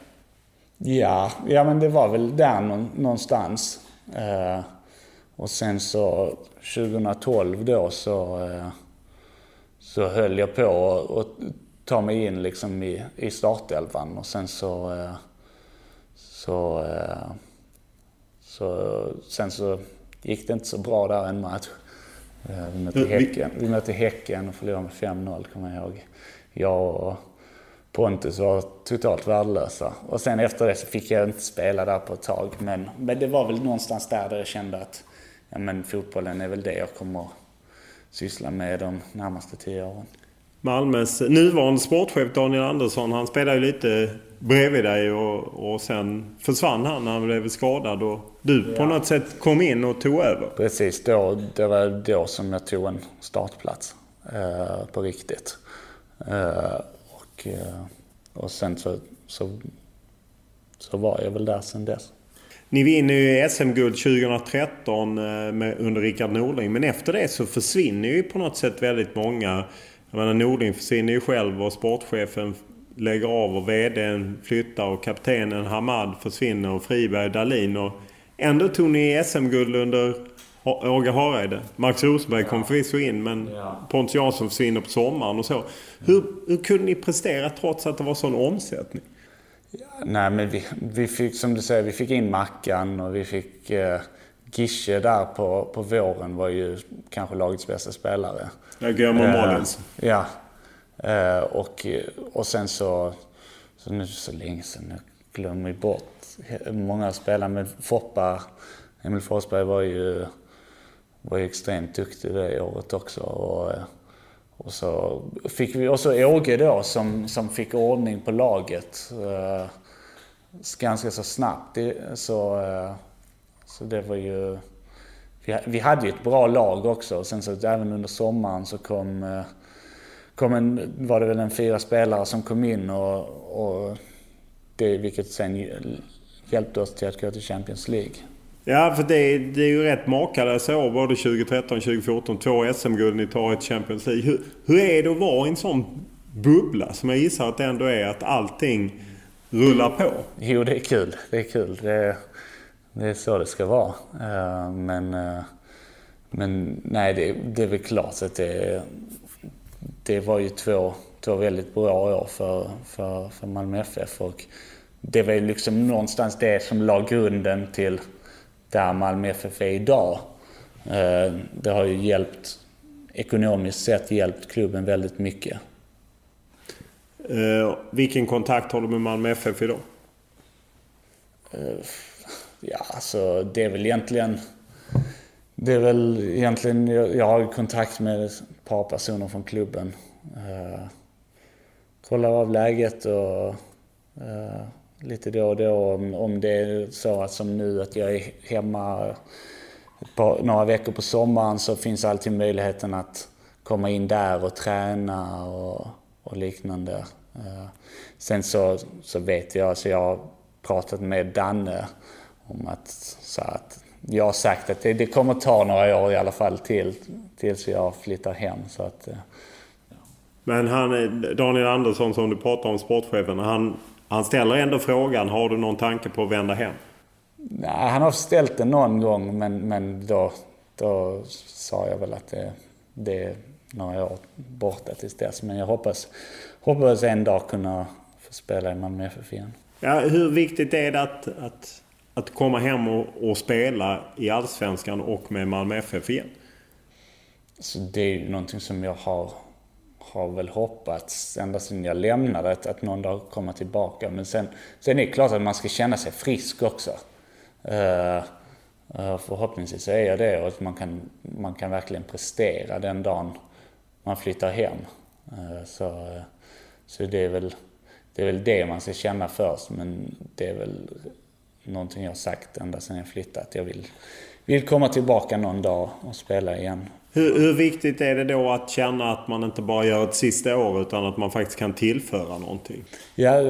Ja, ja men det var väl där någonstans. Eh, och sen så 2012 då så, eh, så höll jag på att ta mig in liksom i, i startelvan och sen så, eh, så, eh, så, sen så gick det inte så bra där en match. Eh, vi mötte Häcken, vi mötte häcken och förlorade med 5-0 kommer jag ihåg. Jag och Pontus var totalt värdelösa. Och sen efter det så fick jag inte spela där på ett tag. Men, men det var väl någonstans där, där jag kände att ja, men fotbollen är väl det jag kommer syssla med de närmaste tio åren. Malmös nuvarande sportchef Daniel Andersson, han spelade ju lite bredvid dig och, och sen försvann han när han blev skadad och du ja. på något sätt kom in och tog över. Precis, då, det var då som jag tog en startplats eh, på riktigt. Eh, och, eh, och sen så, så, så var jag väl där sen dess. Ni vinner ju SM-guld 2013 eh, med, under Rickard Norling. Men efter det så försvinner ju på något sätt väldigt många. Jag menar Norling försvinner ju själv och sportchefen lägger av och VDn flyttar och kaptenen Hamad försvinner och Friberg Dalin. Och ändå tog ni SM-guld under Åge Hareide. Max Rosenberg kom förvisso in men ja. Pontus Jansson försvinner på sommaren och så. Hur, hur kunde ni prestera trots att det var sån omsättning? Ja, nej men vi, vi fick, som du säger, vi fick in Mackan och vi fick eh, Gische där på, på våren var ju kanske lagets bästa spelare. Ja, Guillermo eh, Ja. Eh, och, och sen så, så nu så länge sedan, jag glömmer bort många spelare. Men Foppa, Emil Forsberg var ju, var ju extremt duktig det året också. Och, och så fick vi, och så Åge då som, som fick ordning på laget. Eh, ganska så snabbt. Så, så det var ju... Vi, vi hade ju ett bra lag också. Sen så även under sommaren så kom, eh, kom en, var det väl en fyra spelare som kom in och, och det, vilket sen hjälpte oss till att gå till Champions League. Ja, för det, det är ju rätt makalösa år. Både 2013 och 2014. Två SM-guld, ni tar ett Champions League. Hur, hur är det att vara i en sån bubbla som jag gissar att det ändå är? Att allting rullar på? Jo, det är kul. Det är kul. Det, det är så det ska vara. Eh, men, eh, men nej, det, det är väl klart att det, det var ju två, två väldigt bra år för, för, för Malmö FF. Och det var ju liksom någonstans det som la grunden till där Malmö FF är idag. Eh, det har ju hjälpt, ekonomiskt sett hjälpt klubben väldigt mycket. Vilken kontakt har du med Malmö FF idag? Ja, alltså det är väl egentligen... Det är väl egentligen... Jag, har kontakt med ett par personer från klubben. Uh, kollar av läget och uh, lite då och då om, om det är så att som nu att jag är hemma par, några veckor på sommaren så finns alltid möjligheten att komma in där och träna och, och liknande. Uh, sen så, så vet jag, så jag har pratat med Danne om att, så att jag har sagt att det, det kommer ta några år i alla fall till tills jag flyttar hem. Så att, eh, Men han, Daniel Andersson som du pratar om, sportchefen. Han, han ställer ändå frågan, har du någon tanke på att vända hem? Nej, han har ställt den någon gång men, men då, då sa jag väl att det, det är några år borta tills dess. Men jag hoppas, hoppas en dag kunna få spela i Malmö FF igen. Ja, hur viktigt är det att, att, att komma hem och, och spela i Allsvenskan och med Malmö FF igen? Så det är ju någonting som jag har, har väl hoppats ända sedan jag lämnade, att, att någon dag komma tillbaka. Men sen, sen är det klart att man ska känna sig frisk också. Uh, uh, förhoppningsvis så är jag det och att man kan, man kan verkligen prestera den dagen man flyttar hem. Uh, så, så det är väl det är väl det man ska känna först, men det är väl någonting jag sagt ända sedan jag flyttade, att jag vill, vill komma tillbaka någon dag och spela igen. Hur, hur, viktigt är det då att känna att man inte bara gör ett sista år utan att man faktiskt kan tillföra någonting? Ja,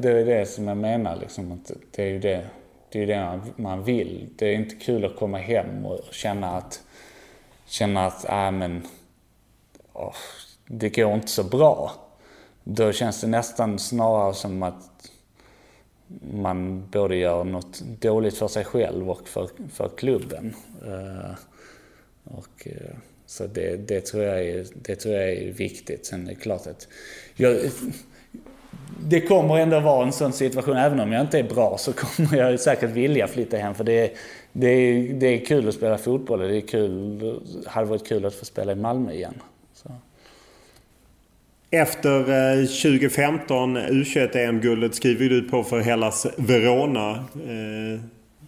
det är det som jag menar. Liksom, det är ju det, det, är det man vill. Det är inte kul att komma hem och känna att, känna att äh, men, oh, det går inte så bra. Då känns det nästan snarare som att man både gör något dåligt för sig själv och för, för klubben. Eh, och, eh, så det, det, tror jag är, det tror jag är viktigt. Sen är det klart att jag, det kommer ändå vara en sån situation, även om jag inte är bra så kommer jag säkert vilja flytta hem. För det är, det är, det är kul att spela fotboll och det är kul, hade varit kul att få spela i Malmö igen. Efter eh, 2015 U21-EM-guldet skriver du på för Hellas Verona. Eh,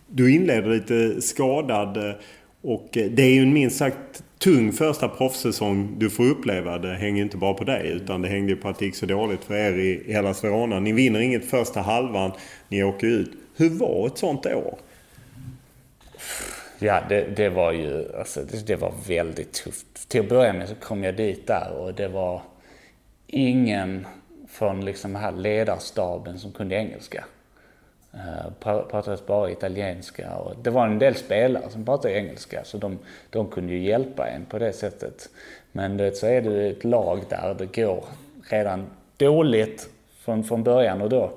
du inleder lite skadad eh, och det är ju en minst sagt tung första proffssäsong du får uppleva. Det hänger inte bara på dig utan det hängde på att det gick så dåligt för er i Hellas Verona. Ni vinner inget första halvan, ni åker ut. Hur var ett sånt år? Ja, det, det var ju alltså, det, det, var väldigt tufft. Till att börja med så kom jag dit där och det var ingen från liksom den här ledarstaben som kunde engelska. Uh, pratades bara italienska och det var en del spelare som pratade engelska så de, de kunde ju hjälpa en på det sättet. Men det, så är det ett lag där det går redan dåligt från, från början och då,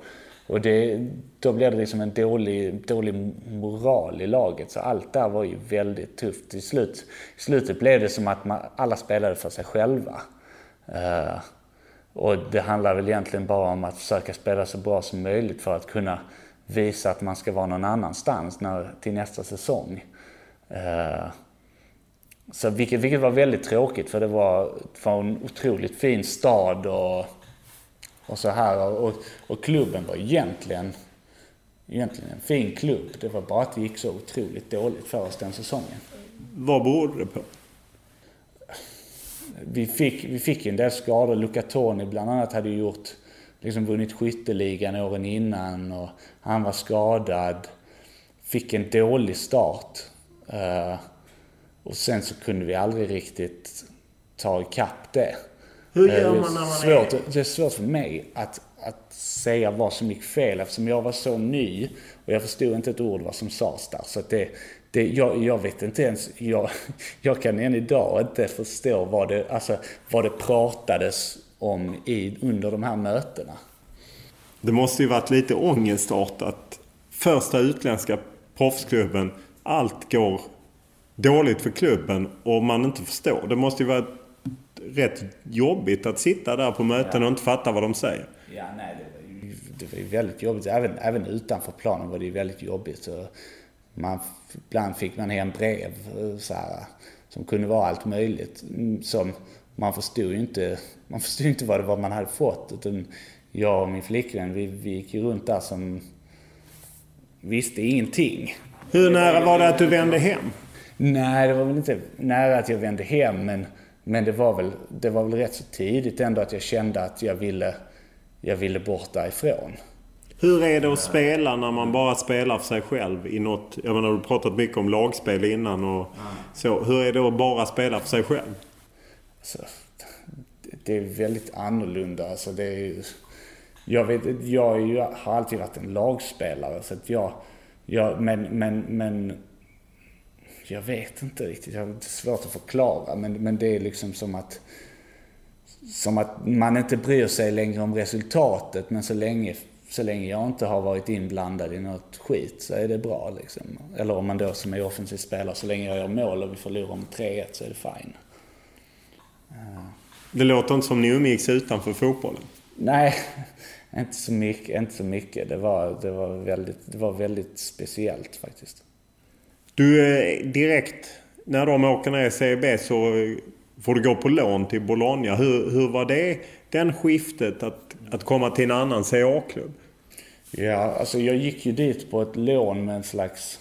och det, då blir det liksom en dålig, dålig moral i laget. Så allt där var ju väldigt tufft. I, slut, i slutet blev det som att man, alla spelade för sig själva. Uh, och det handlar väl egentligen bara om att försöka spela så bra som möjligt för att kunna visa att man ska vara någon annanstans när, till nästa säsong. Uh, så vilket, vilket var väldigt tråkigt för det var, det var en otroligt fin stad och, och så här. Och, och klubben var egentligen, egentligen en fin klubb. Det var bara att det gick så otroligt dåligt för oss den säsongen. Vad berodde det på? Vi fick, vi fick en del skador. Luca Toni bland annat hade gjort, liksom vunnit skytteligan åren innan och han var skadad. Fick en dålig start. Uh, och sen så kunde vi aldrig riktigt ta ikapp det. Hur gör man när man svårt, är... Det är svårt för mig att, att säga vad som gick fel eftersom jag var så ny och jag förstod inte ett ord vad som sades där. Så det, det, jag, jag, vet inte ens, jag, jag kan än idag inte förstå vad det, alltså, vad det pratades om i, under de här mötena. Det måste ju varit lite ångestartat. Första utländska proffsklubben, allt går dåligt för klubben och man inte förstår. Det måste ju vara rätt jobbigt att sitta där på möten och inte fatta vad de säger. Ja, nej, det var ju, det var ju väldigt jobbigt. Även, även utanför planen var det ju väldigt jobbigt. Så man, ibland fick man hem brev så här, som kunde vara allt möjligt. Som man förstod ju inte, man förstod inte vad det var man hade fått. Utan jag och min flickvän, vi, vi gick ju runt där som visste ingenting. Hur nära var det att du vände hem? Nej, det var väl inte nära att jag vände hem, men, men det, var väl, det var väl rätt så tidigt ändå att jag kände att jag ville, jag ville bort därifrån. Hur är det att spela när man bara spelar för sig själv i något... Jag menar, du har pratat mycket om lagspel innan och så. Hur är det att bara spela för sig själv? Alltså, det är väldigt annorlunda. Alltså, det är jag, vet, jag är jag har alltid varit en lagspelare så att jag... jag men, men, men... Jag vet inte riktigt. Jag har svårt att förklara. Men, men det är liksom som att som att man inte bryr sig längre om resultatet men så länge, så länge jag inte har varit inblandad i något skit så är det bra liksom. Eller om man då som är offensiv spelare, så länge jag gör mål och vi förlorar med 3-1 så är det fine. Det låter inte som ni umgicks utanför fotbollen. Nej, inte så mycket. Inte så mycket. Det, var, det, var väldigt, det var väldigt speciellt faktiskt. Du, eh, direkt när de åker ner i CB så får du gå på lån till Bologna. Hur, hur var det, den skiftet att, att komma till en annan CA-klubb? Ja, alltså jag gick ju dit på ett lån med en slags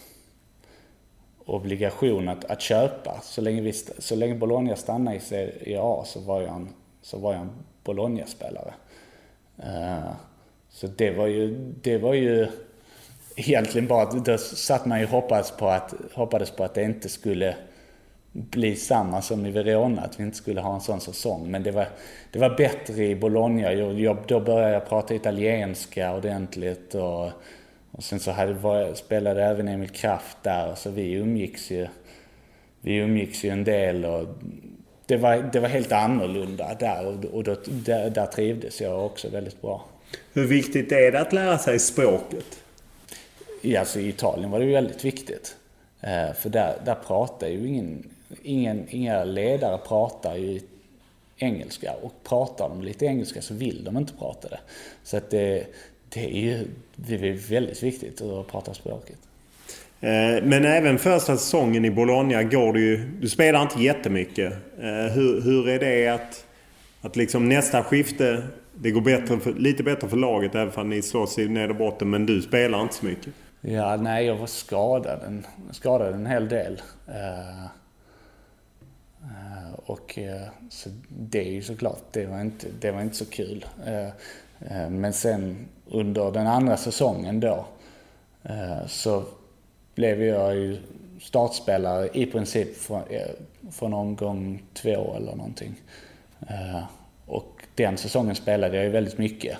obligation att, att köpa. Så länge, vi, så länge Bologna stannade i Serie A så var jag en, så var jag en Bologna-spelare. Uh, så det var ju, det var ju egentligen bara att då satt man ju hoppades på att, hoppades på att det inte skulle bli samma som i Verona, att vi inte skulle ha en sån säsong. Men det var, det var bättre i Bologna. Jag, jag, då började jag prata italienska ordentligt och, och sen så hade, var, spelade även Emil Kraft där, så vi umgicks ju, vi umgicks ju en del. Och det, var, det var helt annorlunda där och, och då, där, där trivdes jag också väldigt bra. Hur viktigt är det att lära sig språket? Ja, alltså i Italien var det ju väldigt viktigt. Eh, för där, där pratar ju ingen, ingen, inga ledare pratar ju engelska och pratar de lite engelska så vill de inte prata det. Så att det, det är ju det är väldigt viktigt att prata språket. Eh, men även första säsongen i Bologna går du ju... Du spelar inte jättemycket. Eh, hur, hur är det att, att liksom nästa skifte... Det går bättre för, lite bättre för laget även om ni slåss i nedre botten men du spelar inte så mycket? Ja, nej jag var skadad en, skadad en hel del. Eh, och eh, så det är ju såklart, det var inte, det var inte så kul. Eh, men sen under den andra säsongen då så blev jag ju startspelare i princip från, från omgång två eller någonting. och den säsongen spelade jag ju väldigt mycket.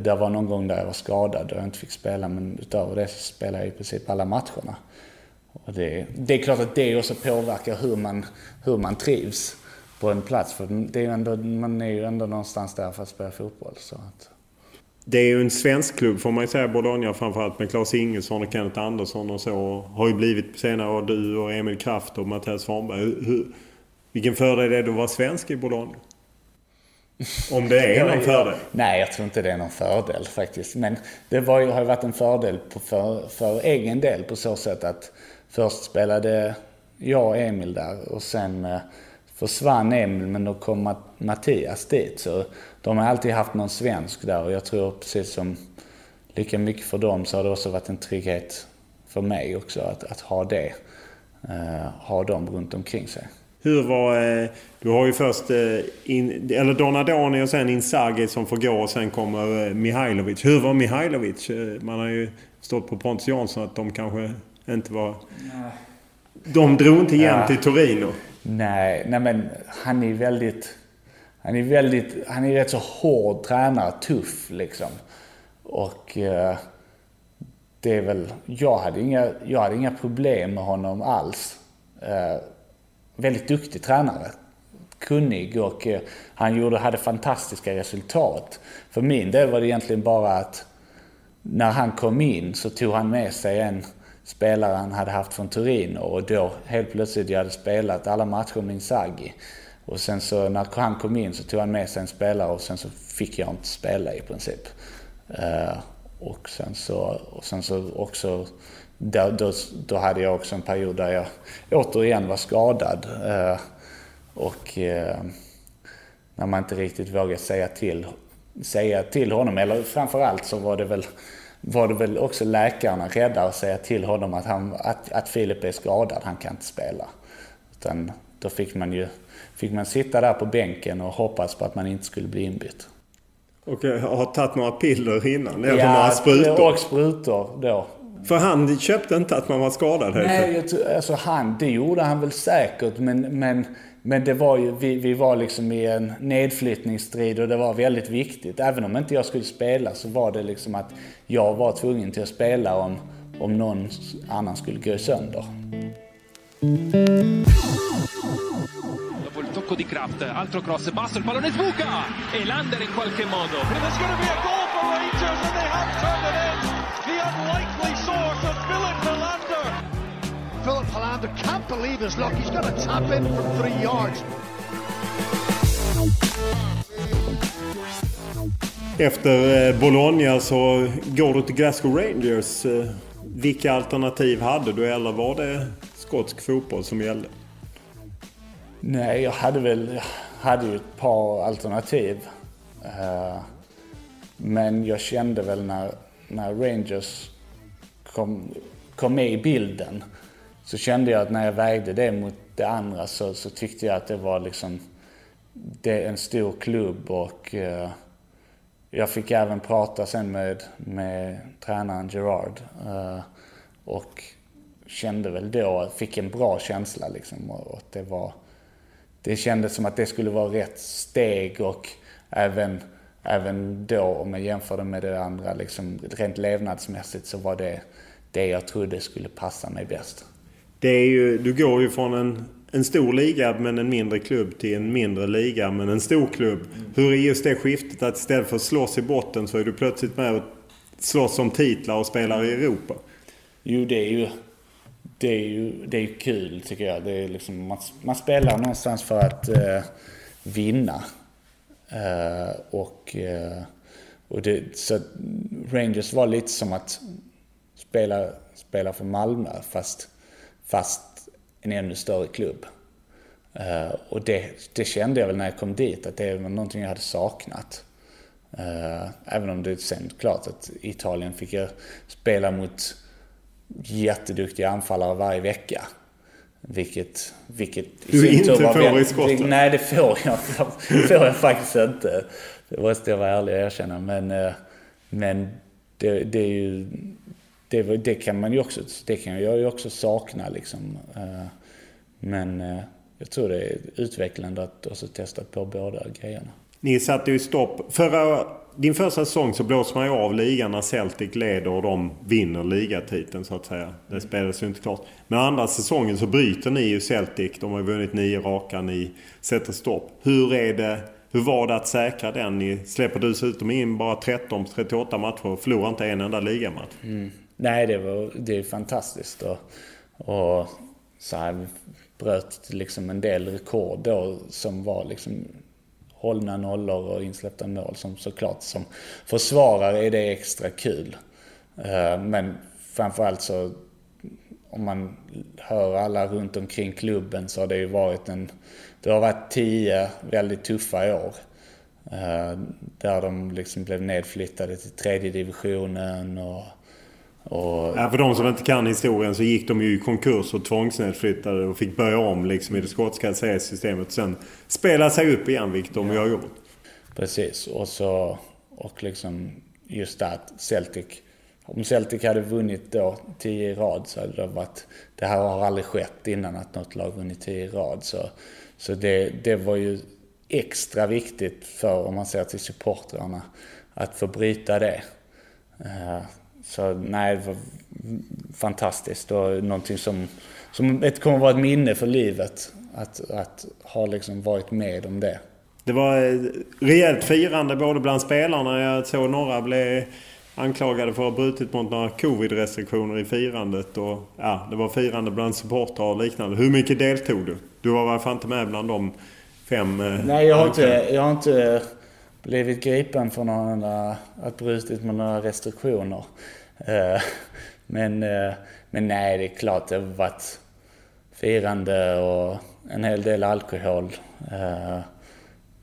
Det var någon gång där jag var skadad och jag inte fick spela men utöver det så spelade jag i princip alla matcherna. Det, det är klart att det också påverkar hur man, hur man trivs på en plats. För det är ändå, man är ju ändå någonstans där för att spela fotboll. Så att... Det är ju en svensk klubb får man ju säga, Bologna framförallt med Claes Ingesson och Kenneth Andersson och så. Har ju blivit på senare år du och Emil Kraft och Mattias Svanberg. Hur, vilken fördel är det att vara svensk i Bologna? Om det är någon fördel? Nej, jag tror inte det är någon fördel faktiskt. Men det var, har ju varit en fördel på för, för egen del på så sätt att först spelade jag och Emil där och sen eh, försvann Emil men då kom Mattias dit. Så de har alltid haft någon svensk där och jag tror precis som lika mycket för dem så har det också varit en trygghet för mig också att, att ha det. Uh, ha dem runt omkring sig. Hur var... Eh, du har ju först... Eh, in, eller Donadoni och sen Inzaghi som får gå och sen kommer eh, Mihailovic. Hur var Mihailovic? Eh, man har ju stått på Pontus Jansson att de kanske inte var... Nej. De drog inte jämnt ja. till Torino. Nej, nej men han är väldigt... Han är väldigt... Han är rätt så hård tränare, tuff liksom. Och... Eh, det är väl... Jag hade inga, jag hade inga problem med honom alls. Eh, väldigt duktig tränare. Kunnig och eh, han gjorde, hade fantastiska resultat. För min del var det egentligen bara att när han kom in så tog han med sig en spelare han hade haft från Turin och då helt plötsligt, jag hade spelat alla matcher med Inzaghi. Och sen så när han kom in så tog han med sig en spelare och sen så fick jag inte spela i princip. Uh, och sen så, och sen så också då, då, då, hade jag också en period där jag återigen var skadad. Eh, och eh, när man inte riktigt vågade säga till, säga till honom, eller framförallt så var det väl var det väl också läkarna rädda att säga till honom att, han, att, att Filip är skadad, han kan inte spela. Utan då fick man ju fick man sitta där på bänken och hoppas på att man inte skulle bli inbytt. Och har tagit några piller innan? Eller ja, några sprutor? och sprutor då. För han köpte inte att man var skadad? Nej, alltså han, det gjorde han väl säkert. Men, men, men det var ju, vi, vi var liksom i en nedflyttningsstrid och det var väldigt viktigt. Även om inte jag skulle spela så var det liksom att jag var tvungen till att spela om, om någon annan skulle gå sönder. Dopo il tocco di Kraft, altro cross basso, il pallone sbuca e Lander in qualche modo. There's going to be a goal for Rangers and they have turned it in. The unlikely Philip Helander can't believe his luck. He's going to tap in from three yards. Efter eh, Bologna så går du till Glasgow Rangers. Eh, vilka alternativ hade du eller var det skotsk fotboll som gällde? Nej, jag hade väl jag hade ju ett par alternativ. Uh, men jag kände väl när, när Rangers kom, kom med i bilden så kände jag att när jag vägde det mot det andra så, så tyckte jag att det var liksom det är en stor klubb och uh, jag fick även prata sen med, med tränaren Gerard uh, och kände väl då, fick en bra känsla liksom och, och det var det kändes som att det skulle vara rätt steg och även, även då om jag jämförde med det andra, liksom, rent levnadsmässigt så var det det jag trodde skulle passa mig bäst. Det är ju, du går ju från en, en stor liga men en mindre klubb till en mindre liga men en stor klubb. Mm. Hur är just det skiftet att istället för att slåss i botten så är du plötsligt med och slåss om titlar och spelar i Europa? Jo, det är ju det är ju det är kul tycker jag. Det är liksom, man, man spelar någonstans för att eh, vinna. Eh, och eh, och det, så Rangers var lite som att spela, spela för Malmö fast, fast en ännu större klubb. Uh, och det, det, kände jag väl när jag kom dit, att det var någonting jag hade saknat. Uh, även om det sen klart att i Italien fick jag spela mot jätteduktiga anfallare varje vecka. Vilket, vilket du inte får i skottet? Nej, det får jag, får jag faktiskt inte. Det måste jag vara ärlig och erkänna. Men, eh, men det, det är ju... Det, det, kan man ju också, det kan jag ju också sakna liksom. Eh, men eh, jag tror det är utvecklande att också testa på båda grejerna. Ni satte ju stopp. Förra din första säsong så blåser man ju av ligan när Celtic leder och de vinner ligatiteln så att säga. Det spelas ju inte klart. Men andra säsongen så bryter ni ju Celtic. De har ju vunnit nio raka. Ni sätter stopp. Hur är det? Hur var det att säkra den? Ni släpper dessutom in bara 13 38 matcher och förlorar inte en enda ligamatch. Mm. Nej, det, var, det är fantastiskt. Och, och så här, bröt liksom en del rekord då som var liksom hållna nollor och insläppta mål som såklart som försvarare är det extra kul. Eh, men framförallt så om man hör alla runt omkring klubben så har det ju varit en... Det har varit tio väldigt tuffa år. Eh, där de liksom blev nedflyttade till tredje divisionen och och... Ja, för de som inte kan historien så gick de ju i konkurs och tvångsnedflyttade och fick börja om liksom i det skotska seriesystemet. Sen spela sig upp igen, vilket de ju har gjort. Precis. Och så och liksom just det att Celtic om Celtic hade vunnit då tio i rad så hade det varit... Det här har aldrig skett innan att något lag vunnit tio i rad. Så, så det, det var ju extra viktigt för, om man ser till supportrarna, att få bryta det. Så nej, det var fantastiskt och någonting som, som ett, kommer att vara ett minne för livet. Att, att ha liksom varit med om det. Det var rejält firande både bland spelarna. Jag såg några blev anklagade för att ha brutit mot några covid-restriktioner i firandet. Och, ja, det var firande bland supportrar och liknande. Hur mycket deltog du? Du var i alla fall inte med bland de fem... Eh, nej, jag har inte... Jag har inte blivit gripen för några, att brutit mot några restriktioner. Eh, men, eh, men nej, det är klart det har varit firande och en hel del alkohol. Eh,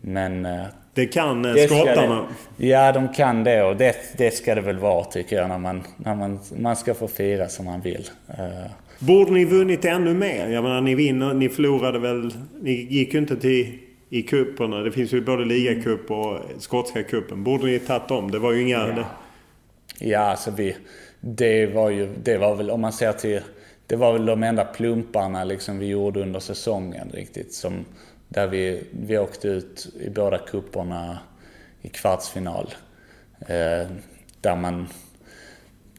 men... Det kan skottarna? Ja, de kan det och det, det ska det väl vara tycker jag när man, när man, man ska få fira som man vill. Borde ni vunnit ännu mer? Jag menar, ni vinner, ni förlorade väl... Ni gick ju inte till i cuperna. Det finns ju både ligacup och skotska cupen. Borde ni tagit dem? Det var ju inga... Ja, ja alltså vi... Det var ju... Det var väl om man ser till... Det var väl de enda plumparna liksom vi gjorde under säsongen riktigt. Som, där vi, vi åkte ut i båda kupperna i kvartsfinal. Eh, där man...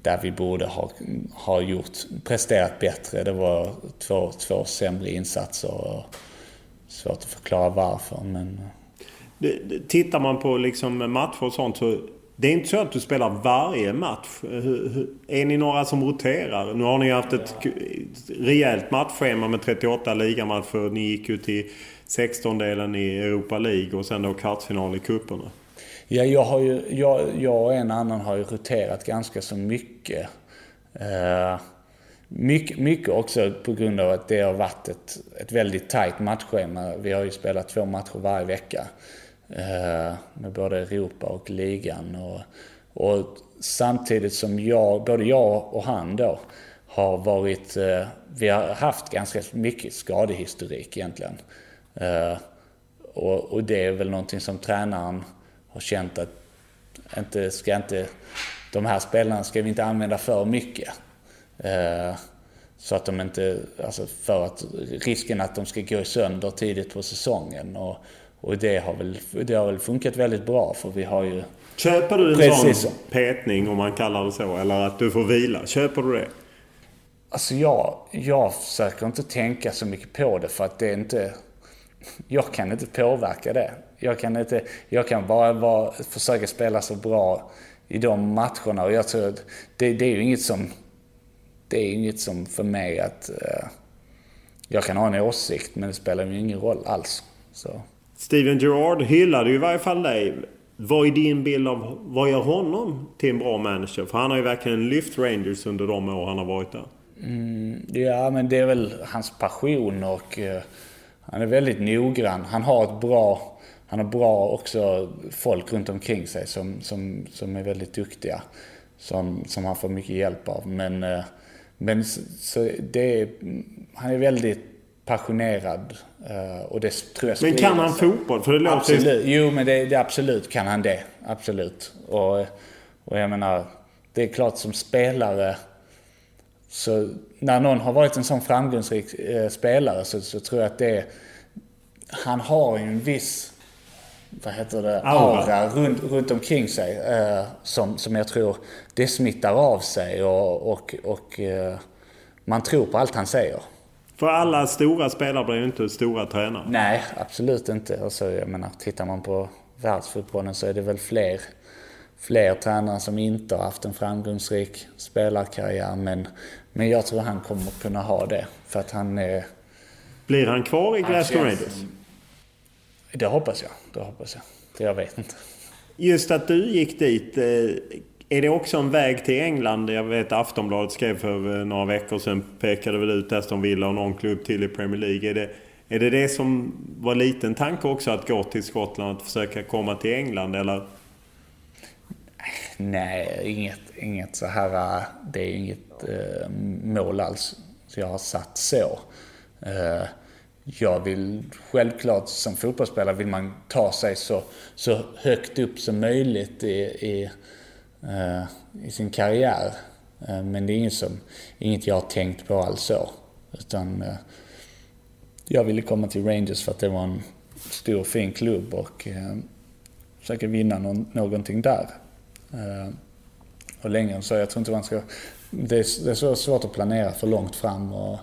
Där vi borde ha, ha gjort, presterat bättre. Det var två, två sämre insatser. Och, svårt att förklara varför. Men... Det, tittar man på liksom matcher och sånt så det är inte så att du spelar varje match. Är ni några som roterar? Nu har ni haft ett rejält matchschema med 38 ligamatcher. Ni gick ju till 16-delen i Europa League och sen då kvartsfinal i cuperna. Ja, jag, har ju, jag, jag och en annan har ju roterat ganska så mycket. Uh, mycket, mycket också på grund av att det har varit ett, ett väldigt tajt matchschema. Vi har ju spelat två matcher varje vecka. Eh, med både Europa och ligan. Och, och samtidigt som jag, både jag och han då, har varit... Eh, vi har haft ganska mycket skadehistorik egentligen. Eh, och, och det är väl någonting som tränaren har känt att inte, ska inte, de här spelarna ska vi inte använda för mycket. Eh, så att de inte, alltså för att risken att de ska gå sönder tidigt på säsongen. Och, och det, har väl, det har väl funkat väldigt bra för vi har ju... Köper du en precis, sån petning om man kallar det så? Eller att du får vila? Köper du det? Alltså jag, jag försöker inte tänka så mycket på det för att det är inte... Jag kan inte påverka det. Jag kan, inte, jag kan bara, bara försöka spela så bra i de matcherna och jag tror att det, det är ju inget som... Det är inget som för mig att... Uh, jag kan ha en åsikt men det spelar ju ingen roll alls. Så. Steven Gerrard hyllade ju i varje fall dig. Vad är din bild av vad gör honom till en bra manager? För han har ju verkligen lyft Rangers under de år han har varit där. Mm, ja, men det är väl hans passion och uh, han är väldigt noggrann. Han har ett bra han har bra också folk runt omkring sig som, som, som är väldigt duktiga. Som, som han får mycket hjälp av. Men, eh, men så det är, han är väldigt passionerad. Eh, och det tror jag Men kan han fotboll? För det låter absolut. Jo, men det, det, absolut kan han det. Absolut. Och, och jag menar, det är klart som spelare så när någon har varit en sån framgångsrik eh, spelare så, så tror jag att det han har ju en viss vad heter det, aura, aura runt, runt omkring sig. Eh, som, som jag tror det smittar av sig och, och, och eh, man tror på allt han säger. För alla stora spelare blir ju inte stora tränare. Nej, absolut inte. Alltså, jag menar, tittar man på världsfotbollen så är det väl fler, fler tränare som inte har haft en framgångsrik spelarkarriär. Men, men jag tror han kommer kunna ha det. För att han är... Blir han kvar i Glasgow Rangers? Det hoppas jag. Det hoppas jag. Jag vet inte. Just att du gick dit. Eh, är det också en väg till England? Jag vet Aftonbladet skrev för eh, några veckor sedan. Pekade väl ut Aston Villa och någon klubb till i Premier League. Är det, är det det som var liten tanke också? Att gå till Skottland? Att försöka komma till England? Eller? Nej, inget, inget så här. Det är inget eh, mål alls. Så jag har satt så. Eh, jag vill självklart som fotbollsspelare vill man ta sig så, så högt upp som möjligt i, i, uh, i sin karriär. Uh, men det är inget, som, inget jag har tänkt på alls så. Utan uh, jag ville komma till Rangers för att det var en stor fin klubb och uh, försöka vinna någon, någonting där. och längre än så, jag tror inte man ska... Det är, det är så svårt att planera för långt fram och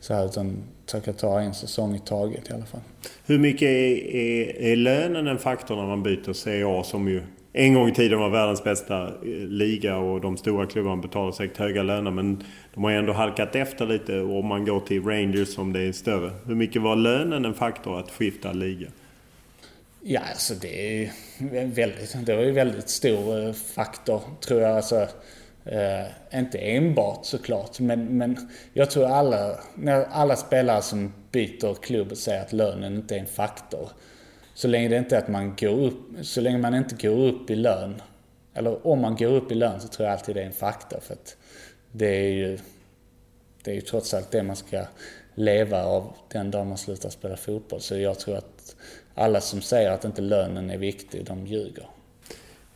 så här, utan försöka ta en säsong i taget i alla fall. Hur mycket är, är, är lönen en faktor när man byter CA som ju en gång i tiden var världens bästa eh, liga och de stora klubbarna betalar säkert höga löner men de har ju ändå halkat efter lite om man går till Rangers som det är större. Hur mycket var lönen en faktor att skifta liga? Ja, alltså det är väldigt, det var ju väldigt stor eh, faktor tror jag. Alltså, Eh, inte enbart såklart, men, men jag tror alla, när alla spelare som byter klubb säger att lönen inte är en faktor. Så länge det inte är att man går upp, så länge man inte går upp i lön, eller om man går upp i lön så tror jag alltid det är en faktor. För att det är ju, det är ju trots allt det man ska leva av den dag man slutar spela fotboll. Så jag tror att alla som säger att inte lönen är viktig, de ljuger.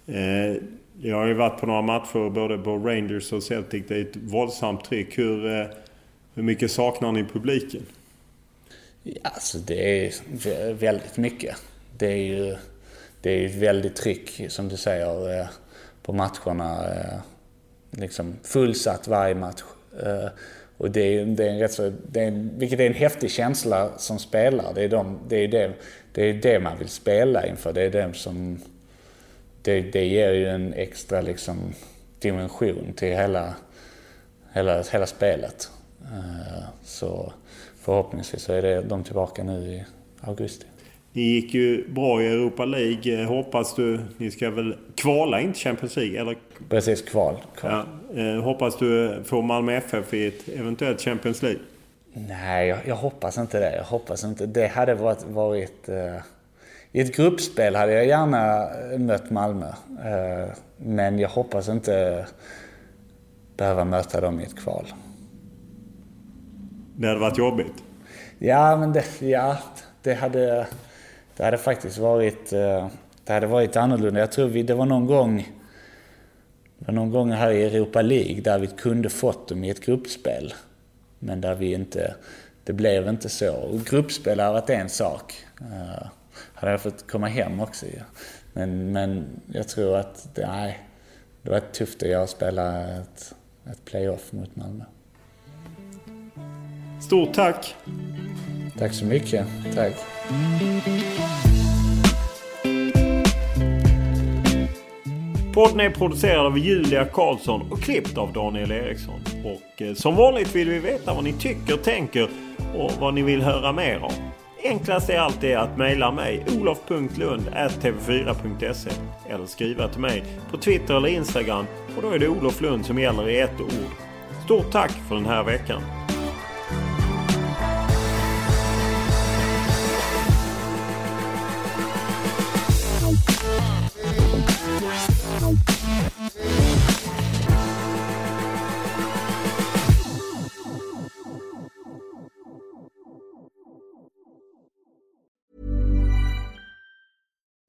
Eh, jag har ju varit på några matcher både på Rangers och Celtic. Det är ett våldsamt tryck. Hur, eh, hur mycket saknar ni publiken? Alltså det är väldigt mycket. Det är ju det är ett väldigt tryck, som du säger, eh, på matcherna. Eh, liksom fullsatt varje match. Och det är, det är en rätt så, det är en, vilket är en häftig känsla som spelare. Det är, de, det, är det, det är det man vill spela inför. Det är det som... Det, det ger ju en extra liksom, dimension till hela, hela, hela spelet. Uh, så förhoppningsvis så är det, de tillbaka nu i augusti. Ni gick ju bra i Europa League. Hoppas du... Ni ska väl kvala in till Champions League? Eller? Precis, kval. kval. Ja, eh, hoppas du får Malmö FF i ett eventuellt Champions League? Nej, jag, jag, hoppas inte det. Jag hoppas inte. Det hade varit... varit I ett gruppspel hade jag gärna mött Malmö. Uh, men jag hoppas inte behöva möta dem i ett kval. Det hade varit jobbigt? Ja, men det, ja, det hade... Det hade faktiskt varit, eh, det hade varit annorlunda. Jag tror vi, det var någon gång, någon gång här i Europa League där vi kunde fått dem i ett gruppspel. Men där vi inte, det blev inte så. Och gruppspel har varit en sak. Hade jag fått komma hem också ja. men, men jag tror att, det, nej, det var tufft att göra spela ett, ett playoff mot Malmö. Stort tack! Tack så mycket. Tack. Podden är producerad av Julia Karlsson och klippt av Daniel Eriksson. Och eh, som vanligt vill vi veta vad ni tycker, tänker och vad ni vill höra mer om. Enklast är alltid att mejla mig olof.lund.tv4.se eller skriva till mig på Twitter eller Instagram och då är det Olof Lund som gäller i ett ord. Stort tack för den här veckan!